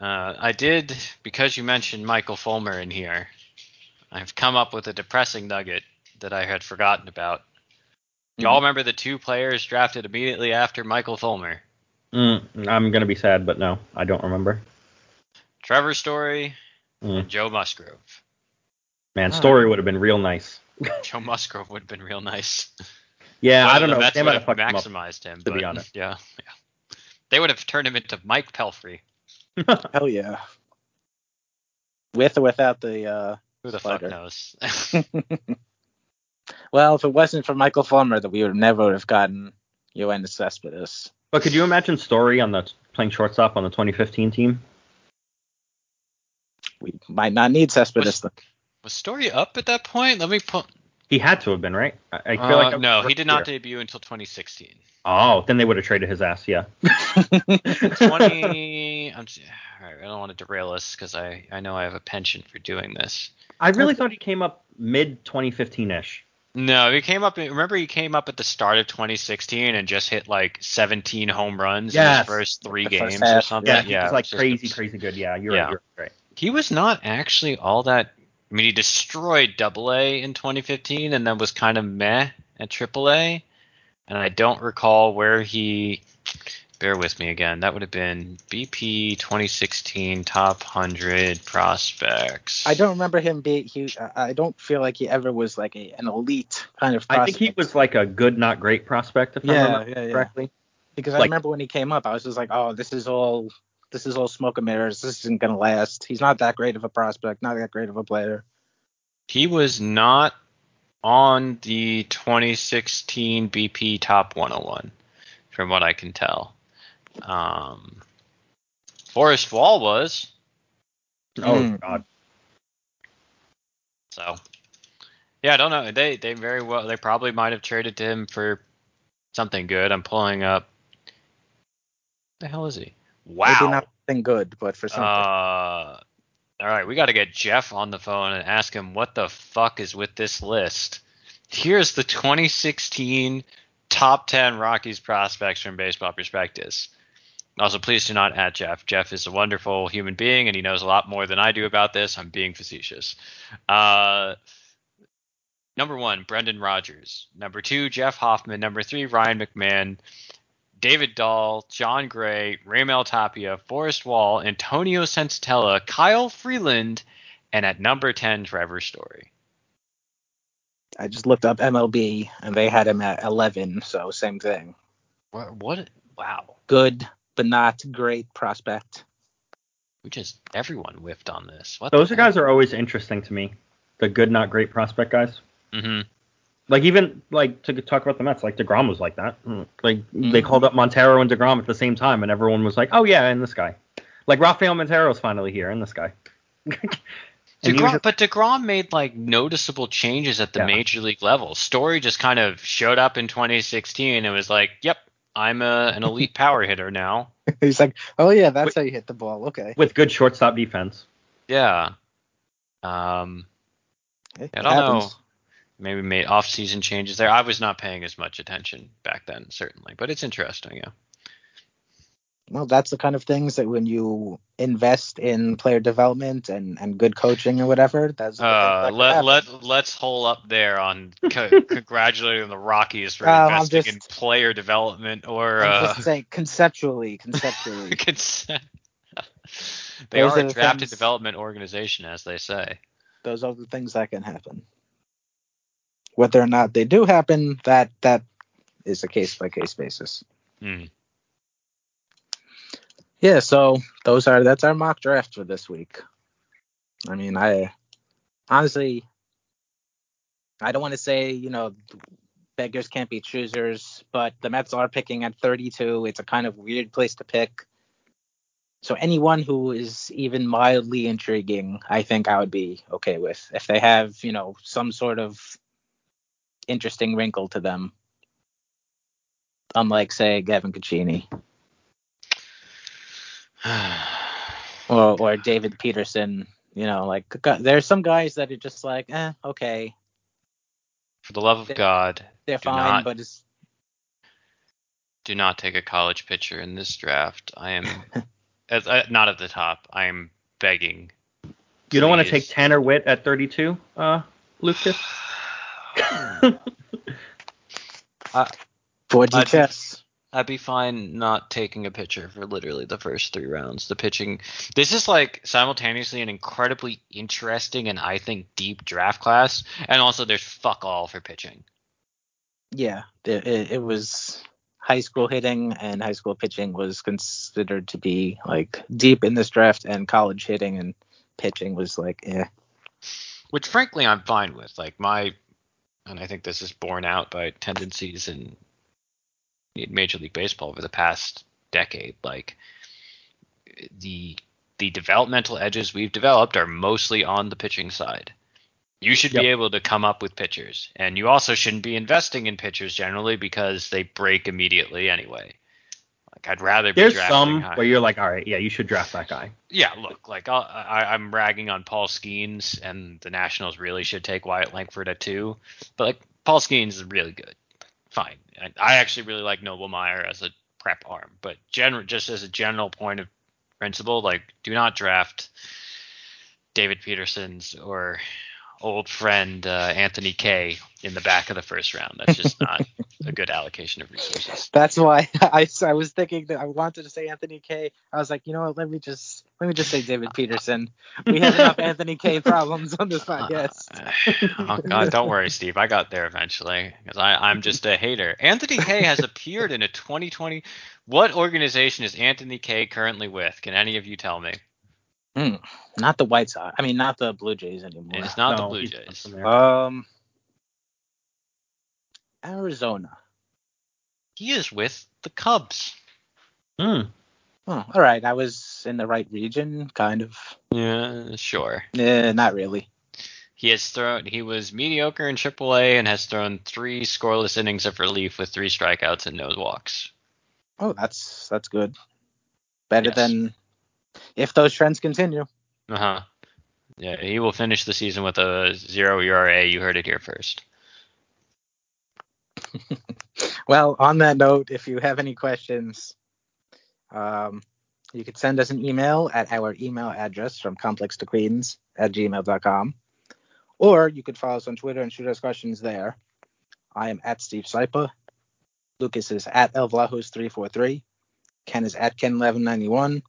Uh, I did because you mentioned Michael Fulmer in here. I've come up with a depressing nugget that I had forgotten about. Y'all remember the two players drafted immediately after Michael Fulmer? Mm, I'm gonna be sad, but no, I don't remember. Trevor Story Mm. and Joe Musgrove. Man, Huh. story would have been real nice. Joe Musgrove would have been real nice. Yeah, I don't the know. Mets They would might have have fucked him up. maximized him, to be but honest. yeah, yeah. They would have turned him into Mike Pelfrey. hell yeah, with or without the. uh Who the Slider. fuck knows? Well, if it wasn't for Michael Fulmer, that we would never have gotten Yoenis Cespedes. But could you imagine Story on the playing shortstop on the 2015 team? We might not need Cespedes. Was- Was Story up at that point? Let me put. He had to have been, right? I, I feel Uh, like that was no, he did not year. debut until 2016. Oh, then they would have traded his ass. Yeah. 20. I'm, s- all right, I don't want to derail us because I, I know I have a penchant for doing this. I really thought he came up mid 2015 ish. No, he came up. Remember, he came up at the start of 2016 and just hit like 17 home runs in his first three The first games or something. Yeah, he was like it's just- crazy, crazy good. Yeah, you're Yeah. right. You're right. He was not actually all that. I mean, he destroyed Double A in 2015 and then was kind of meh at Triple A. And I don't recall where he. Bear with me again. That would have been BP 2016 top 100 prospects. I don't remember him being. He, uh, I don't feel like he ever was like a, an elite kind of. Prospect. I think he was like a good, not great prospect, if I Yeah, remember yeah, yeah. correctly. because I remember when he came up, I was just like, oh, this is all. This is all smoke and mirrors. This isn't gonna last. He's not that great of a prospect. Not that great of a player. He was not on the 2016 BP Top 101, from what I can tell. Um, Forrest Wall was. Oh Mm. God. So, yeah, I don't know. They they very well. They probably might have traded to him for something good. I'm pulling up. The hell is he? Wow. Maybe not something good, but for something. Uh, all right, we got to get Jeff on the phone and ask him what the fuck is with this list. Here's the 2016 top 10 Rockies prospects from Baseball Prospectus. Also, please do not at Jeff. Jeff is a wonderful human being, and he knows a lot more than I do about this. I'm being facetious. Uh, number one, Brendan Rodgers. Number two, Jeff Hoffman. Number three, Ryan McMahon. David Dahl, Jon Gray, Raimel Tapia, Forrest Wall, Antonio Senzatela, Kyle Freeland, and at number 10, Trevor Story. I just looked up MLB and they had him at 11, so same thing. What? what wow. Good, but not great prospect. We just, everyone whiffed on this. What Those are guys are always interesting to me. The good, not great prospect guys. hmm Like even like to talk about the Mets, like Degrom was like that. Mm, Like they Mhm. called up Montero and Degrom at the same time, and everyone was like, "Oh yeah, and this guy." Like Rafael Montero's finally here, and this guy. And he was DeGrom, but DeGrom made like noticeable changes at the Yeah. major league level. Story just kind of showed up in 2016 and was like, "Yep, I'm a, an elite power hitter now." He's like, oh yeah, that's how you hit the ball. Okay. with good shortstop defense. Yeah. Um, It I don't know. Maybe made off-season changes there. I was not paying as much attention back then, certainly, but it's interesting. Yeah. Well, that's the kind of things that when you invest in player development and, and good coaching or whatever, that's Uh, let let let's hole up there on co- congratulating the Rockies for I'm investing in player development or I'm uh, just saying conceptually, conceptually. they Those are are a drafted things- development organization, as they say. those are the things that can happen. Whether or not they do happen, that that is a case by case basis. Hmm. Yeah, so those are that's our mock draft for this week. I mean, I honestly I don't want to say, you know, beggars can't be choosers, but the Mets are picking at 32. It's a kind of weird place to pick. So anyone who is even mildly intriguing, I think I would be okay with if they have, you know, some sort of interesting wrinkle to them. Unlike, say, Gavin Cecchini or or David Peterson. You know, like gu- there's some guys that are just like, eh, okay, For the love of They- God, they're Do fine, not- but it's do not take a college pitcher in this draft. I am as, uh, not at the top. I am begging. You don't want to take Tanner Witt at 32, uh, Lukas. 4G I'd- chess. I'd be fine not taking a pitcher for literally the first three rounds. The pitching, this is like simultaneously an incredibly interesting and I think deep draft class, and also there's fuck all for pitching. Yeah, it, it, it was high school hitting and high school pitching was considered to be like deep in this draft, and college hitting and pitching was like, eh. which frankly I'm fine with. Like my, and I think this is borne out by tendencies in Major League Baseball over the past decade. Like the the developmental edges we've developed are mostly on the pitching side. You should be able to come up with pitchers, and you also shouldn't be investing in pitchers generally because they break immediately anyway. Like I'd rather be There's drafting some high. where you're like, all right, yeah, you should draft that guy. Yeah, look, like I'll, I, I'm ragging on Paul Skenes, and the Nationals really should take Wyatt Langford at two, but like Paul Skenes is really good. Fine, I, I actually really like Noble Meyer as a prep arm, but general, just as a general point of principle, like do not draft David Peterson's or old friend uh, Anthony Kay in the back of the first round. That's just not good allocation of resources. That's why I, I was thinking that I wanted to say Anthony Kay. I was like, you know what? Let me just let me just say David Peterson. We have enough Anthony Kay problems on this podcast. oh God, don't worry, Steve. I got there eventually because I'm just a hater. Anthony Kay has appeared in a 2020. What organization is Anthony Kay currently with? Can any of you tell me? Hmm. Not the White Sox. I mean, not the Blue Jays anymore. It's not the Blue Jays. Um, Arizona. He is with the Cubs. Hmm. Oh, all right. I was in the right region, kind of. Yeah, sure. Eh, not really. He has thrown. He was mediocre in AAA and has thrown three scoreless innings of relief with three strikeouts and no walks. Oh, that's that's good. Better Yes. than if those trends continue. Uh huh. Yeah, he will finish the season with a zero ERA. You heard it here first. Well, on that note, if you have any questions, um, you could send us an email at our email address from complex to queens at gmail.com. Or you could follow us on Twitter and shoot us questions there. I am at Steve Sypa. Lukas is at Elvlahus343. Ken is at Ken1191.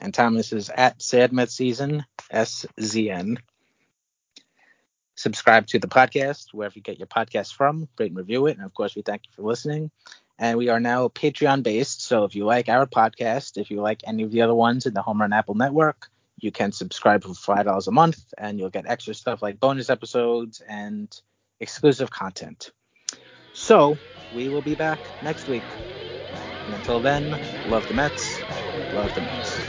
And Thomas is at Sadmet Season, SZN. Subscribe to the podcast wherever you get your podcast from. Rate and review it. And of course, we thank you for listening. And we are now Patreon based. So if you like our podcast, if you like any of the other ones in the Home Run Apple Network, you can subscribe for five dollars a month, and you'll get extra stuff like bonus episodes and exclusive content. So we will be back next week. And until then, love the Mets, love the Mets.